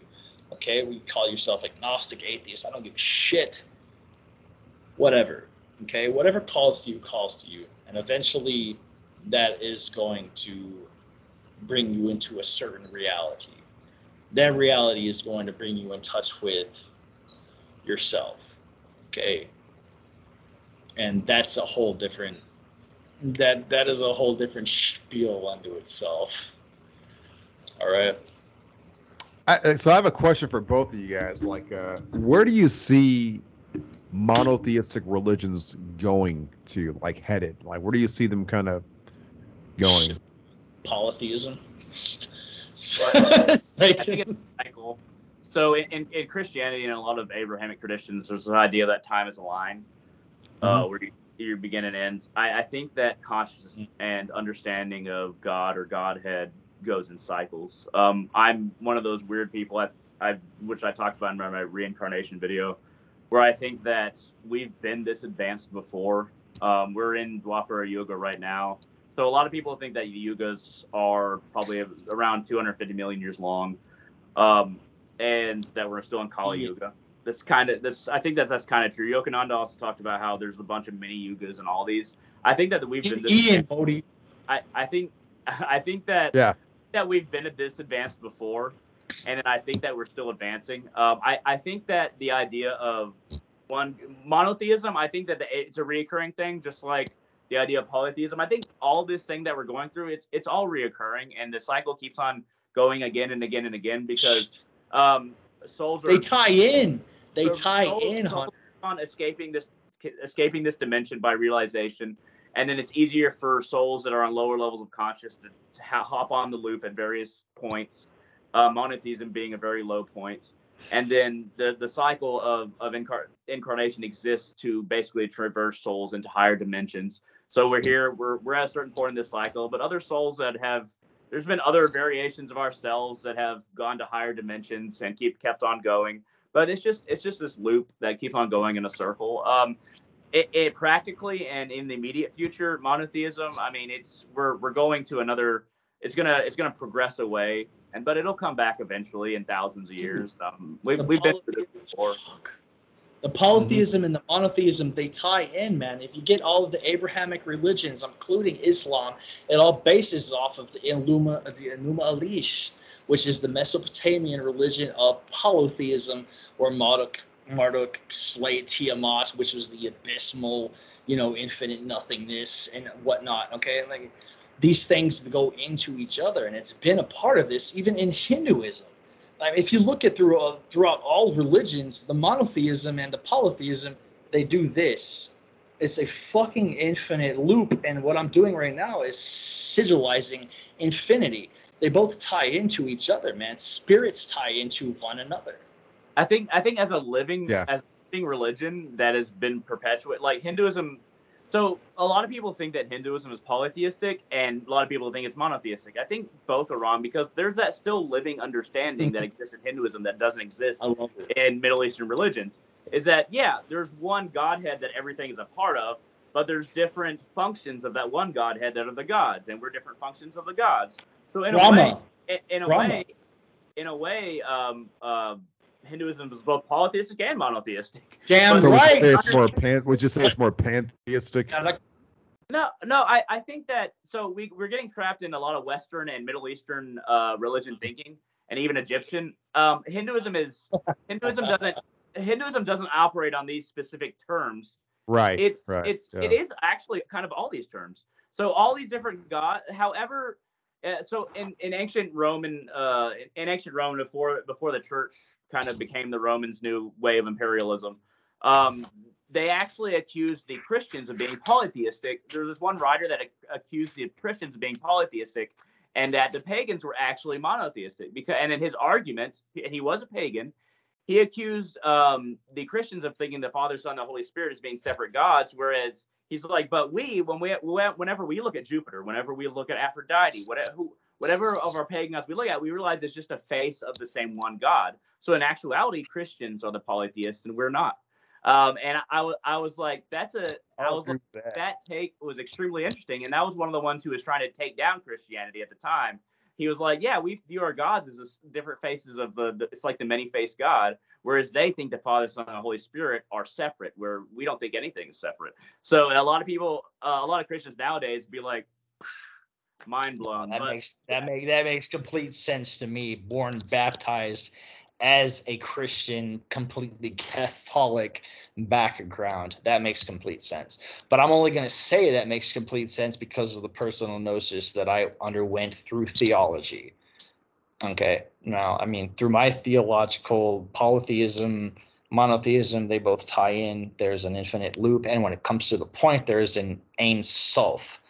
Okay, we call yourself agnostic, atheist. I don't give a shit. Whatever. Okay, whatever calls to you calls to you, and eventually, that is going to bring you into a certain reality. That reality is going to bring you in touch with yourself. Okay, and that's a whole different that that is a whole different spiel unto itself. All right. I, so I have a question for both of you guys. Like, uh, where do you see monotheistic religions going to, like, headed? Like, where do you see them kind of going? Polytheism. I think it's cycle. So in, in, Christianity and a lot of Abrahamic traditions, there's the idea that time is a line uh, mm-hmm. where you, you, begin and end. I, I think that consciousness mm-hmm. and understanding of God or Godhead goes in cycles. Um, I'm one of those weird people, I, I, which I talked about in my reincarnation video, where I think that we've been this advanced before. Um, we're in Dwapara Yuga right now. So a lot of people think that the yugas are probably around 250 million years long, um, and that we're still in Kali Yuga. This kind of this, I think that that's kind of true. Yogananda also talked about how there's a bunch of mini yugas and all these. I think that we've been this, Ian Bodhi. I, I think I think that yeah that we've been at this advanced before, and I think that we're still advancing. Um, I I think that the idea of one monotheism, I think that the, it's a reoccurring thing, just like the idea of polytheism. I think all this thing that we're going through, it's it's all reoccurring, and the cycle keeps on going again and again and again because um, souls are. They tie in. They tie souls, in. Souls on escaping this escaping this dimension by realization, and then it's easier for souls that are on lower levels of consciousness to, to hop on the loop at various points. Uh, monotheism being a very low point and then the the cycle of of incar- incarnation exists to basically traverse souls into higher dimensions so we're here, we're, we're at a certain point in this cycle, but other souls that have, there's been other variations of ourselves that have gone to higher dimensions and keep kept on going. But it's just, it's just this loop that keeps on going in a circle. Um, it, it practically and in the immediate future, monotheism, I mean, it's, we're, we're going to another, it's gonna, it's gonna progress away and, but it'll come back eventually in thousands of years. Um, we've, we've been through this before. The polytheism mm-hmm. and the monotheism they tie in man. If you get all of the abrahamic religions including islam it all bases off of the Enuma, the Enuma Elish, which is the mesopotamian religion of polytheism or marduk marduk slayed tiamat which was the abysmal you know infinite nothingness and whatnot okay? Like these things go into each other and it's been a part of this even in hinduism I mean, if you look at through, uh, throughout all religions, the monotheism and the polytheism, they do this. It's a fucking infinite loop, and what I'm doing right now is sigilizing infinity. They both tie into each other, man. Spirits tie into one another. I think I think as a living yeah. as a living religion that has been perpetuated, like Hinduism so a lot of people think that Hinduism is polytheistic, and a lot of people think it's monotheistic. I think both are wrong because there's that still living understanding that exists in Hinduism that doesn't exist in Middle Eastern religion. Is that yeah, there's one Godhead that everything is a part of, but there's different functions of that one Godhead that are the gods, and we're different functions of the gods. So in Brahma. a way, in, in a Brahma. way, in a way, um, uh, Hinduism is both polytheistic and monotheistic. Damn so right. Would you say it's more pan? Would you say it's more pantheistic? No, no. I, I think that so we we're getting trapped in a lot of Western and Middle Eastern uh, religion thinking, and even Egyptian. Um, Hinduism is Hinduism doesn't Hinduism doesn't operate on these specific terms. Right. It's right, it's yeah. it is actually kind of all these terms. So all these different god. However, uh, so in, in ancient Roman uh, in ancient Rome before before the church kind of became the Romans' new way of imperialism. Um, they actually accused the Christians of being polytheistic. There was this one writer that accused the Christians of being polytheistic, and that the pagans were actually monotheistic. Because, and in his argument, he was a pagan, he accused um, the Christians of thinking the Father, Son, and the Holy Spirit as being separate gods, whereas he's like, but we, when we, whenever we look at Jupiter, whenever we look at Aphrodite, whatever, who, whatever of our pagan gods we look at, we realize it's just a face of the same one God. So in actuality, Christians are the polytheists and we're not. Um, and I, was I was like, that's a I was like, that. take was extremely interesting, and that was one of the ones who was trying to take down Christianity at the time. He was like, yeah, we view our gods as different faces of the, the it's like the many faced God, whereas they think the Father, Son, and the Holy Spirit are separate, where we don't think anything is separate. So a lot of people, uh, a lot of Christians nowadays, be like, mind blown. That but, makes that make that makes complete sense to me. Born baptized as a Christian, completely Catholic background. That makes complete sense. But I'm only going to say that makes complete sense because of the personal gnosis that I underwent through theology. Okay. Now, I mean, through my theological polytheism, monotheism, they both tie in. There's an infinite loop. And when it comes to the point, there's an Ein Sof,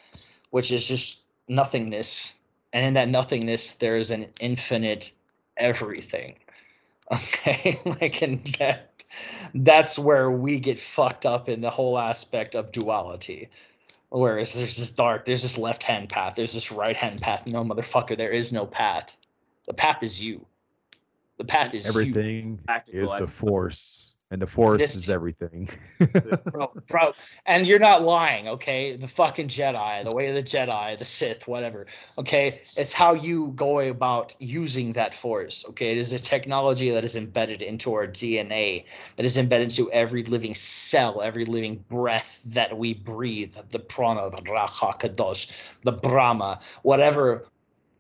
which is just nothingness. And in that nothingness, there's an infinite everything. Okay. like, and that, that's where we get fucked up in the whole aspect of duality. Whereas there's this dark, there's this left hand path, there's this right hand path. No, motherfucker, there is no path. The path is you. The path is everything you. is the force, and the force this, is everything. bro, bro, and you're not lying, okay? The fucking Jedi, the way of the Jedi, the Sith, whatever. Okay, it's how you go about using that force. Okay, it is a technology that is embedded into our DNA, that is embedded into every living cell, every living breath that we breathe. The prana, the ruach kadosh, the brahma, whatever,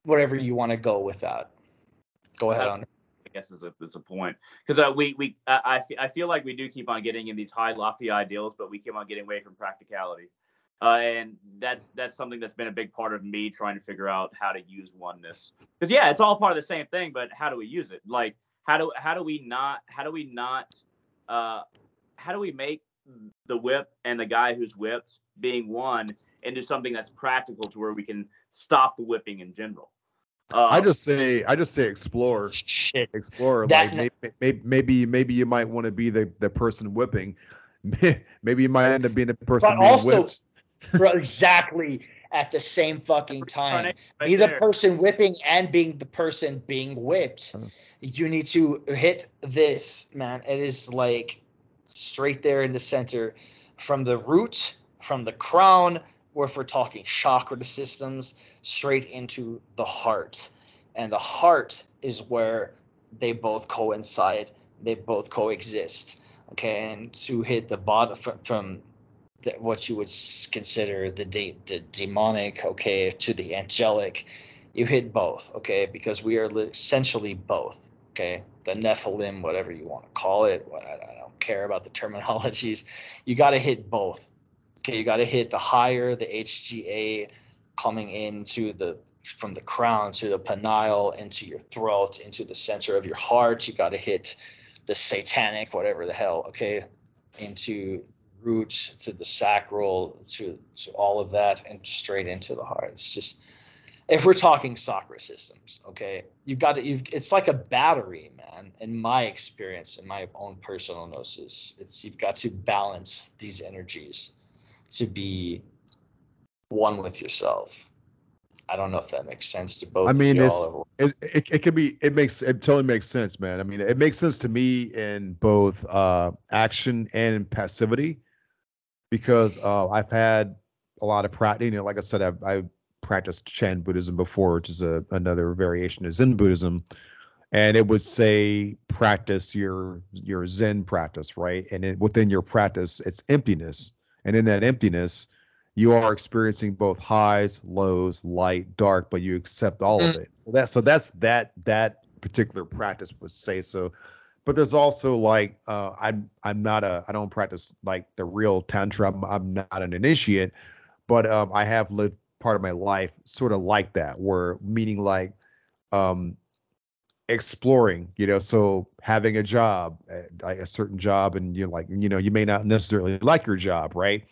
whatever you want to go with that. Go ahead on. I guess is a is a point because uh, we we I, I feel like we do keep on getting in these high lofty ideals, but we keep on getting away from practicality, uh, and that's that's something that's been a big part of me trying to figure out how to use oneness. Because yeah, it's all part of the same thing, but how do we use it? Like how do how do we not how do we not uh, how do we make the whip and the guy who's whipped being one into something that's practical to where we can stop the whipping in general? Um, I just say, I just say, explore, shit. explore. That, like maybe, maybe, maybe, maybe you might want to be the the person whipping. maybe you might end up being the person being also, whipped. exactly at the same fucking time. Right be the there. person whipping and being the person being whipped. You need to hit this, man. It is like straight there in the center, from the root, from the crown or if we're talking chakra systems, straight into the heart. And the heart is where they both coincide, they both coexist. Okay, and to hit the bottom from, from the, what you would consider the de- the demonic, okay, to the angelic, you hit both, okay, because we are essentially both, okay, the Nephilim, whatever you want to call it, what I, I don't care about the terminologies, you got to hit both Okay, you got to hit the higher, the HGA coming into the from the crown to the pineal into your throat into the center of your heart. You got to hit the satanic, whatever the hell. Okay, into root to the sacral to to all of that and straight into the heart. It's just if we're talking chakra systems, okay, you've got to. You've, it's like a battery, man. In my experience, in my own personal gnosis, it's you've got to balance these energies to be one with yourself. I don't know if that makes sense to both. I mean, it's, it, it, it could be, it makes, it totally makes sense, man. I mean, it makes sense to me in both uh, action and in passivity because uh, I've had a lot of practice. You know, like I said, I've, I've practiced Chan Buddhism before, which is a, another variation of Zen Buddhism. And it would say practice your your Zen practice, right? And it, within your practice, it's emptiness and in that emptiness, you are experiencing both highs, lows, light, dark, but you accept all mm. of it. So that so that's that that particular practice would say so. But there's also like uh, I'm I'm not a I don't practice like the real tantra. I'm, I'm not an initiate, but um, I have lived part of my life sort of like that, where meaning like um, exploring you know so having a job eh, like a certain job and you're like you know you may not necessarily like your job right?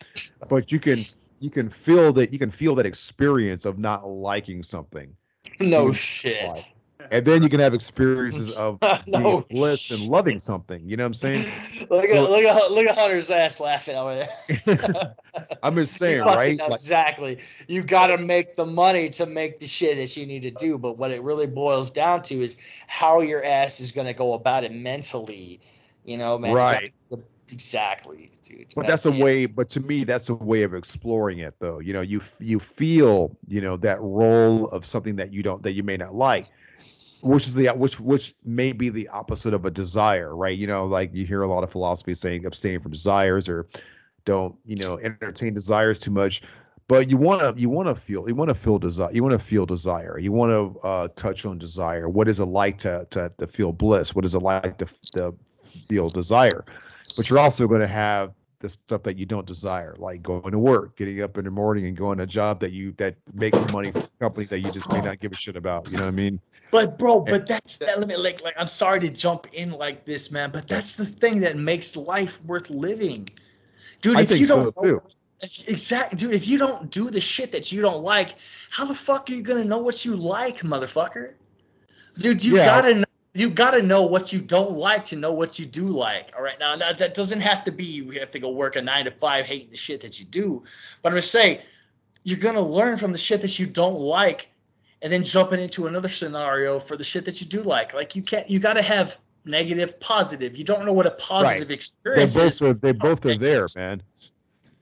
But you can you can feel that you can feel that experience of not liking something. No shit and then you can have experiences of no bliss and loving something. You know what I'm saying? look so, at look at look at Hunter's ass laughing over there. I'm just saying, right? Like, exactly. You got to make the money to make the shit that you need to do. But what it really boils down to is how your ass is going to go about it mentally. You know, man. Right. Exactly, dude. But that's a way. But to me, that's a way of exploring it, though. You know, you you feel you know that role of something that you don't that you may not like, which is the which which may be the opposite of a desire, right? You know, like you hear a lot of philosophy saying abstain from desires or don't you know entertain desires too much. But you want to you want to feel you want to feel desire you want to feel desire. You want to uh, touch on desire. What is it like to, to to feel bliss? What is it like to, to feel desire? But you're also going to have the stuff that you don't desire like going to work getting up in the morning and going to a job that you that makes money for company that you just may not give a shit about you know what i mean but bro, but that's that. Let me like like I'm sorry to jump in like this, man. But that's the thing that makes life worth living dude. I if think you don't too. Exactly, dude. If you don't do the shit that you don't like, how the fuck are you gonna know what you like, motherfucker? Dude, you yeah. gotta know, you gotta know what you don't like to know what you do like. All right, now, now that doesn't have to be you have to go work a nine to five hating the shit that you do, but I'm just saying you're gonna learn from the shit that you don't like, and then jumping into another scenario for the shit that you do like. Like you can't, you gotta have negative, positive. You don't know what a positive right. experience they both is. Are, they both are there, man.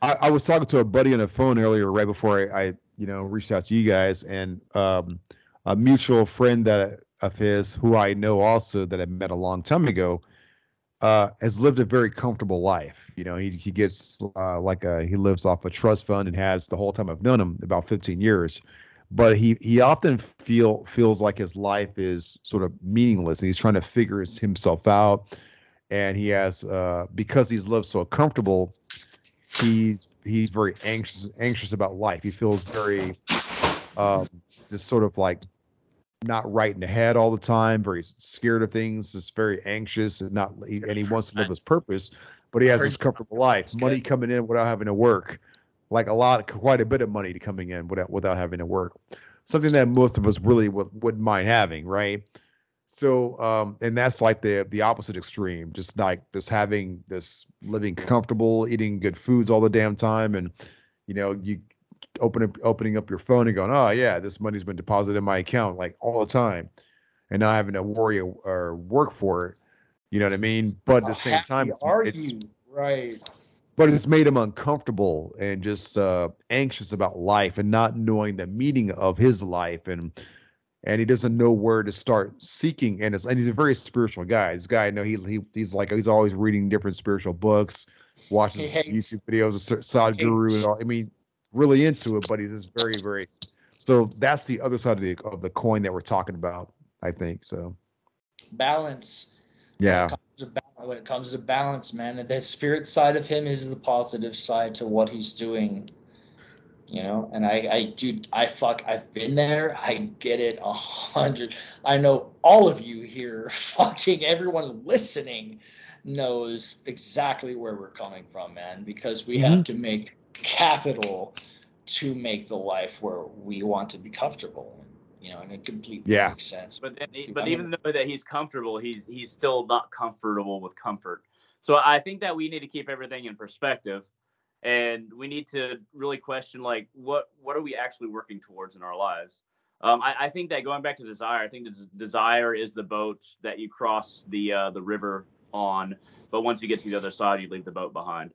I, I, was talking to a buddy on the phone earlier, right before I, I you know, reached out to you guys, and um, a mutual friend that of his, who I know also that I met a long time ago, uh, has lived a very comfortable life. You know, he he gets uh, like a he lives off a trust fund and has the whole time I've known him about 15 years but he he often feel feels like his life is sort of meaningless and he's trying to figure himself out. And he has uh because he's lived so comfortable he he's very anxious anxious about life. He feels very um just sort of like not right in the head all the time very scared of things just very anxious and not and he wants to live his purpose but he has this comfortable life. money coming in without having to work like a lot, quite a bit of money to coming in without without having to work. Something that most of us really would, wouldn't mind having, right? So, um, and that's like the the opposite extreme, just like just having this living comfortable, eating good foods all the damn time, and you know, you open up, opening up your phone and going, oh yeah, this money's been deposited in my account like all the time, and not having to worry or, or work for it. You know what I mean? But at the same time, it's, it's right but it's made him uncomfortable and just uh, anxious about life and not knowing the meaning of his life. And and he doesn't know where to start seeking. And, and he's a very spiritual guy. This guy I know he, he he's like he's always reading different spiritual books watches youtube videos of sadhguru and all. I mean really into it but he's just very very so that's the other side of the of the coin that we're talking about i think so. Balance yeah when it comes to balance, man. The spirit side of him is the positive side to what he's doing. You know, and I, I, dude, I fuck, I've been there. I get it a hundred. I know all of you here, fucking everyone listening, knows exactly where we're coming from, man. Because we mm-hmm. have to make capital to make the life where we want to be comfortable you know, and it completely yeah. makes sense. But then, he, but even though that he's comfortable, he's he's still not comfortable with comfort. So I think that we need to keep everything in perspective, and we need to really question like what what are we actually working towards in our lives. Um, I, I, think that going back to desire, I think the desire is the boat that you cross the uh, the river on, but once you get to the other side, you leave the boat behind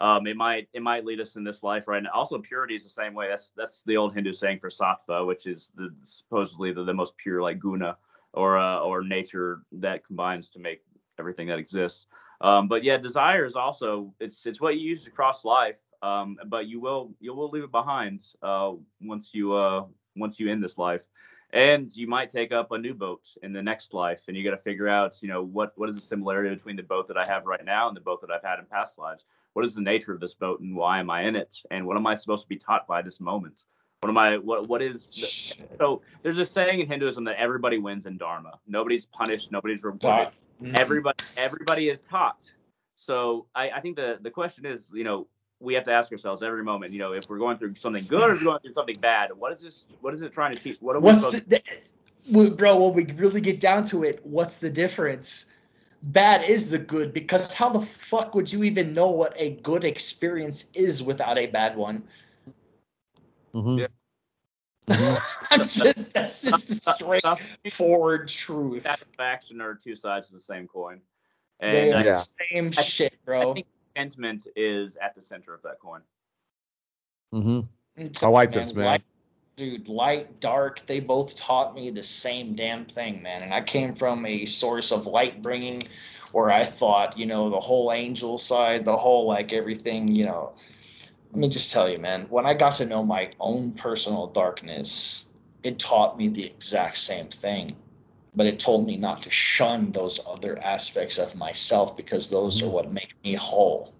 um, it might it might lead us in this life right now. Also, purity is the same way. That's that's the old Hindu saying for sattva, which is the supposedly the, the most pure like guna or uh, or nature that combines to make everything that exists. Um, but yeah, desire is also it's it's what you use across life. Um, but you will you will leave it behind uh, once you uh, once you end this life and you might take up a new boat in the next life and you got to figure out you know what what is the similarity between the boat that i have right now and the boat that i've had in past lives what is the nature of this boat and why am I in it? And what am I supposed to be taught by this moment? What am I? What what is? The, so there's a saying in Hinduism that everybody wins in Dharma. Nobody's punished. Nobody's rewarded. Mm-hmm. Everybody everybody is taught. So I, I think the the question is, you know, we have to ask ourselves every moment, you know, if we're going through something good or going through something bad, what is this? What is it trying to teach? What are we What's the, the, bro? When we really get down to it, what's the difference? Bad is the good because how the fuck would you even know what a good experience is without a bad one? Mm-hmm. Yeah. I'm just that's just the straightforward truth. Satisfaction are two sides of the same coin. And yeah. same shit, bro. I think, contentment is at the center of that coin. Mm-hmm. I like this, man. Light, dude, light, dark, they both taught me the same damn thing, man. And I came from a source of light bringing where I thought, you know, the whole angel side, the whole like everything, you know. Let me just tell you, man, when I got to know my own personal darkness, it taught me the exact same thing but it told me not to shun those other aspects of myself because those are mm-hmm. what make me whole.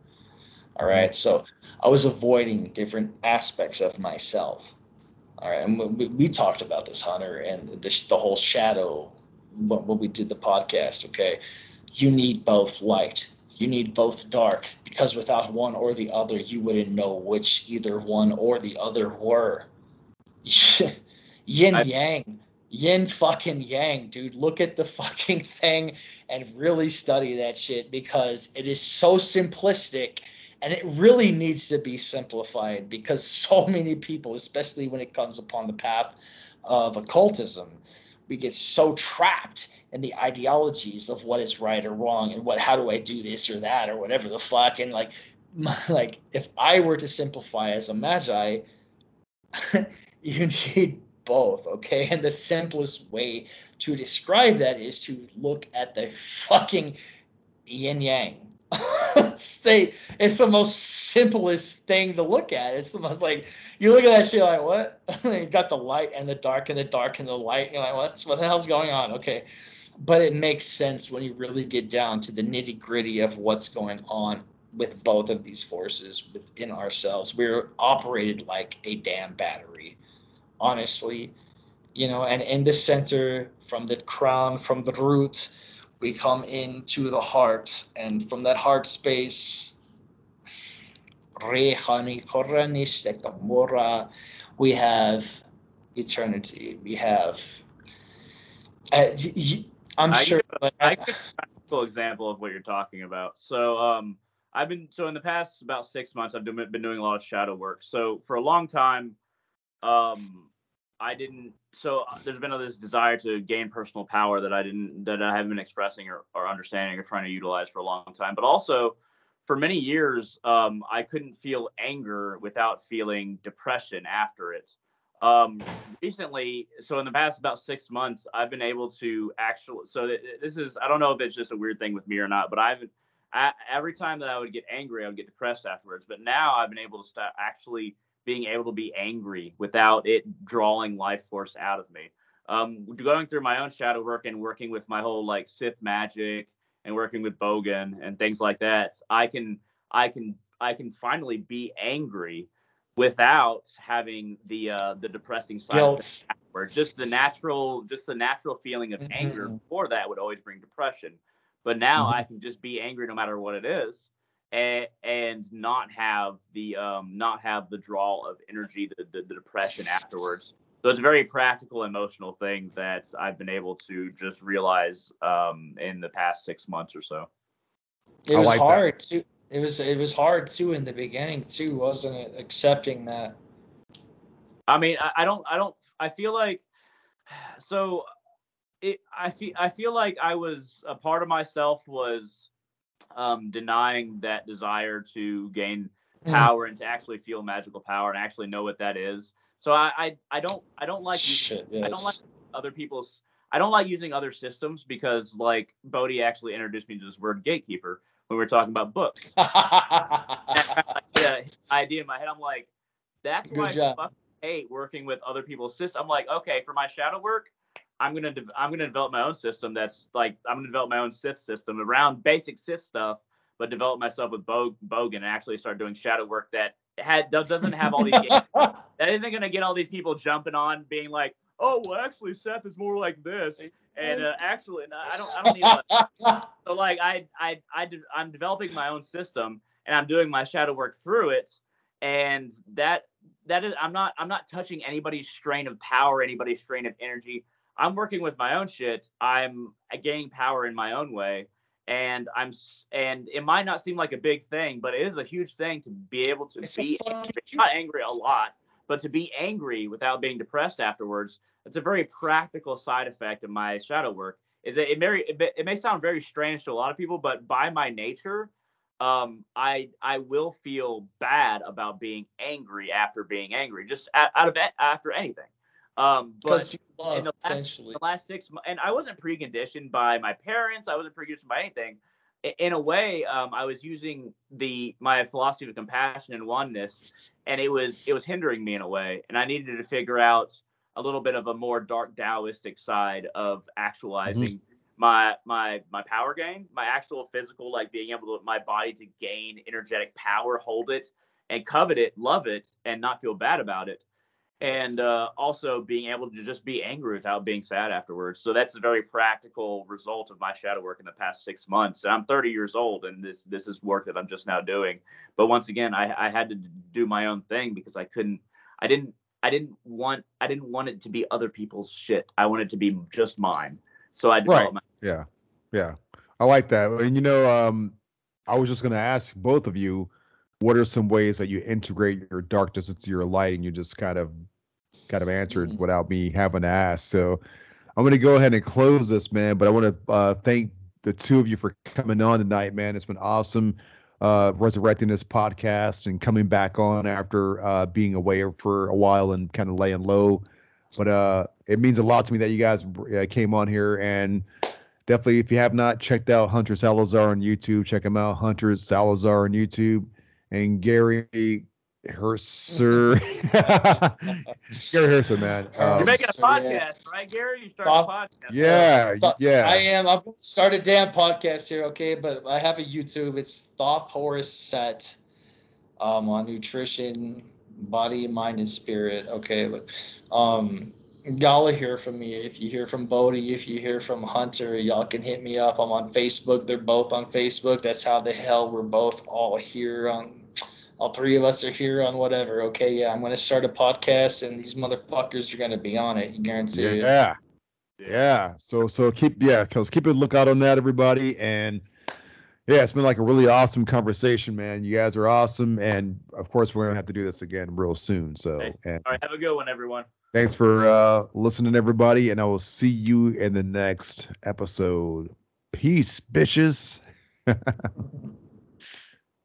All right. So I was avoiding different aspects of myself. All right. And we, we talked about this, Hunter, and this, the whole shadow when, when we did the podcast. Okay. You need both light, you need both dark, because without one or the other, you wouldn't know which either one or the other were. Yin yang yin fucking yang, dude. Look at the fucking thing and really study that shit because it is so simplistic and it really needs to be simplified because so many people, especially when it comes upon the path of occultism, we get so trapped in the ideologies of what is right or wrong and what how do I do this or that or whatever the fuck and like like if I were to simplify as a magi you need both, okay? And the simplest way to describe that is to look at the fucking yin yang. it's, the, it's the most simplest thing to look at. It's the most like you look at that shit like what? you got the light and the dark and the dark and the light. You're like, what's what the hell's going on? Okay. But it makes sense when you really get down to the nitty gritty of what's going on with both of these forces within ourselves. We're operated like a damn battery honestly you know and in the center from the crown from the root we come into the heart and from that heart space we have eternity we have uh, i'm I sure give, I give a practical example of what you're talking about so um I've been so in the past about six months I've been doing a lot of shadow work. So for a long time, um, I didn't. So uh, there's been this desire to gain personal power that I didn't, that I haven't been expressing or, or understanding or trying to utilize for a long time. But also, for many years, um, I couldn't feel anger without feeling depression after it. Um, recently, so in the past about six months, I've been able to actually. So this is, I don't know if it's just a weird thing with me or not, but I've I, every time that I would get angry, I would get depressed afterwards. But now I've been able to start actually being able to be angry without it drawing life force out of me. Um, going through my own shadow work and working with my whole like Sith magic and working with Bogan and things like that, I can I can I can finally be angry without having the uh, the depressing side Guilt. Where just the natural just the natural feeling of mm-hmm. anger before that would always bring depression. But now mm-hmm. I can just be angry no matter what it is and, and not have the um, not have the draw of energy, the, the, the depression afterwards. So it's a very practical, emotional thing that I've been able to just realize um, in the past six months or so. It was like hard that. too. It was it was hard too in the beginning too, wasn't it? Accepting that. I mean, I, I don't, I don't, I feel like so. It, I feel I feel like I was a part of myself was um, denying that desire to gain hmm. power and to actually feel magical power and actually know what that is. So I I, I don't I don't like Shit, yes. I don't like other people's I don't like using other systems because like Bodhi actually introduced me to this word gatekeeper when we were talking about books. yeah, idea in my head. I'm like, that's Good why job. I hate working with other people's systems. I'm like, okay, for my shadow work, I'm gonna de- I'm gonna develop my own system that's like I'm gonna develop my own Sith system around basic Sith stuff, but develop myself with Bo- Bogan and actually start doing shadow work that had does, doesn't have all these that isn't gonna get all these people jumping on being like, oh well, actually Seth is more like this, and uh, actually no, I don't I don't need so like I I I I'm developing my own system and I'm doing my shadow work through it, and that that is I'm not I'm not touching anybody's strain of power, anybody's strain of energy. I'm working with my own shit. I'm gaining power in my own way. And I'm, and it might not seem like a big thing, but it is a huge thing to be able to it's be angry, not angry a lot, but to be angry without being depressed afterwards. It's a very practical side effect of my shadow work. Is that it, it, it may sound very strange to a lot of people, but by my nature, um, I I will feel bad about being angry after being angry, just out, out of after anything. Um, but you love, in the last, essentially. the last six months, and I wasn't preconditioned by my parents. I wasn't preconditioned by anything. In a way, um, I was using the my philosophy of compassion and oneness, and it was it was hindering me in a way, and I needed to figure out a little bit of a more dark Taoistic side of actualizing my my my power gain, my actual physical, like being able to my body to gain energetic power, hold it, and covet it, love it, and not feel bad about it and uh, also being able to just be angry without being sad afterwards. So that's a very practical result of my shadow work in the past six months. And I'm 30 years old, and this this is work that I'm just now doing. But once again, I, I had to do my own thing because I couldn't, I didn't, I didn't want, I didn't want it to be other people's shit. I wanted to be just mine. So I developed Right. my. Yeah, yeah, I like that. And you know, um, I was just going to ask both of you, what are some ways that you integrate your darkness into your light, and you just kind of, kind of answered Mhm. without me having to ask. So, I'm going to go ahead and close this, man. But I want to uh, thank the two of you for coming on tonight, man. It's been awesome uh, resurrecting this podcast and coming back on after uh, being away for a while and kind of laying low. But uh, it means a lot to me that you guys uh, came on here and definitely if you have not checked out Hunter Salazar on YouTube, check him out. Hunter Salazar on YouTube and Gary Hrncir. Gary Hrncir, man. You're You're Um, making a So, yeah. podcast, right, Gary? You started a Thought- podcast. yeah, Thought- yeah. I am. I'm going to start a damn podcast here, okay? But I have a YouTube. It's Thoth Horus Set um, on nutrition, body, mind, and spirit. Okay, look. Um, y'all will hear from me. If you hear from Bodhi, if you hear from Hunter, y'all can hit me up. I'm on Facebook. They're both on Facebook. That's how the hell we're both all here on. All three of us are here on whatever. Okay, yeah, I'm gonna start a podcast, and these motherfuckers are gonna be on it. You guarantee it. Yeah. Yeah. So so keep yeah, cause keep a lookout on that, everybody. And yeah, it's been like a really awesome conversation, man. You guys are awesome, and of course we're gonna have to do this again real soon. So Thanks. and All right, have a good one, everyone. thanks for uh listening, everybody, and I will see you in the next episode. Peace, bitches.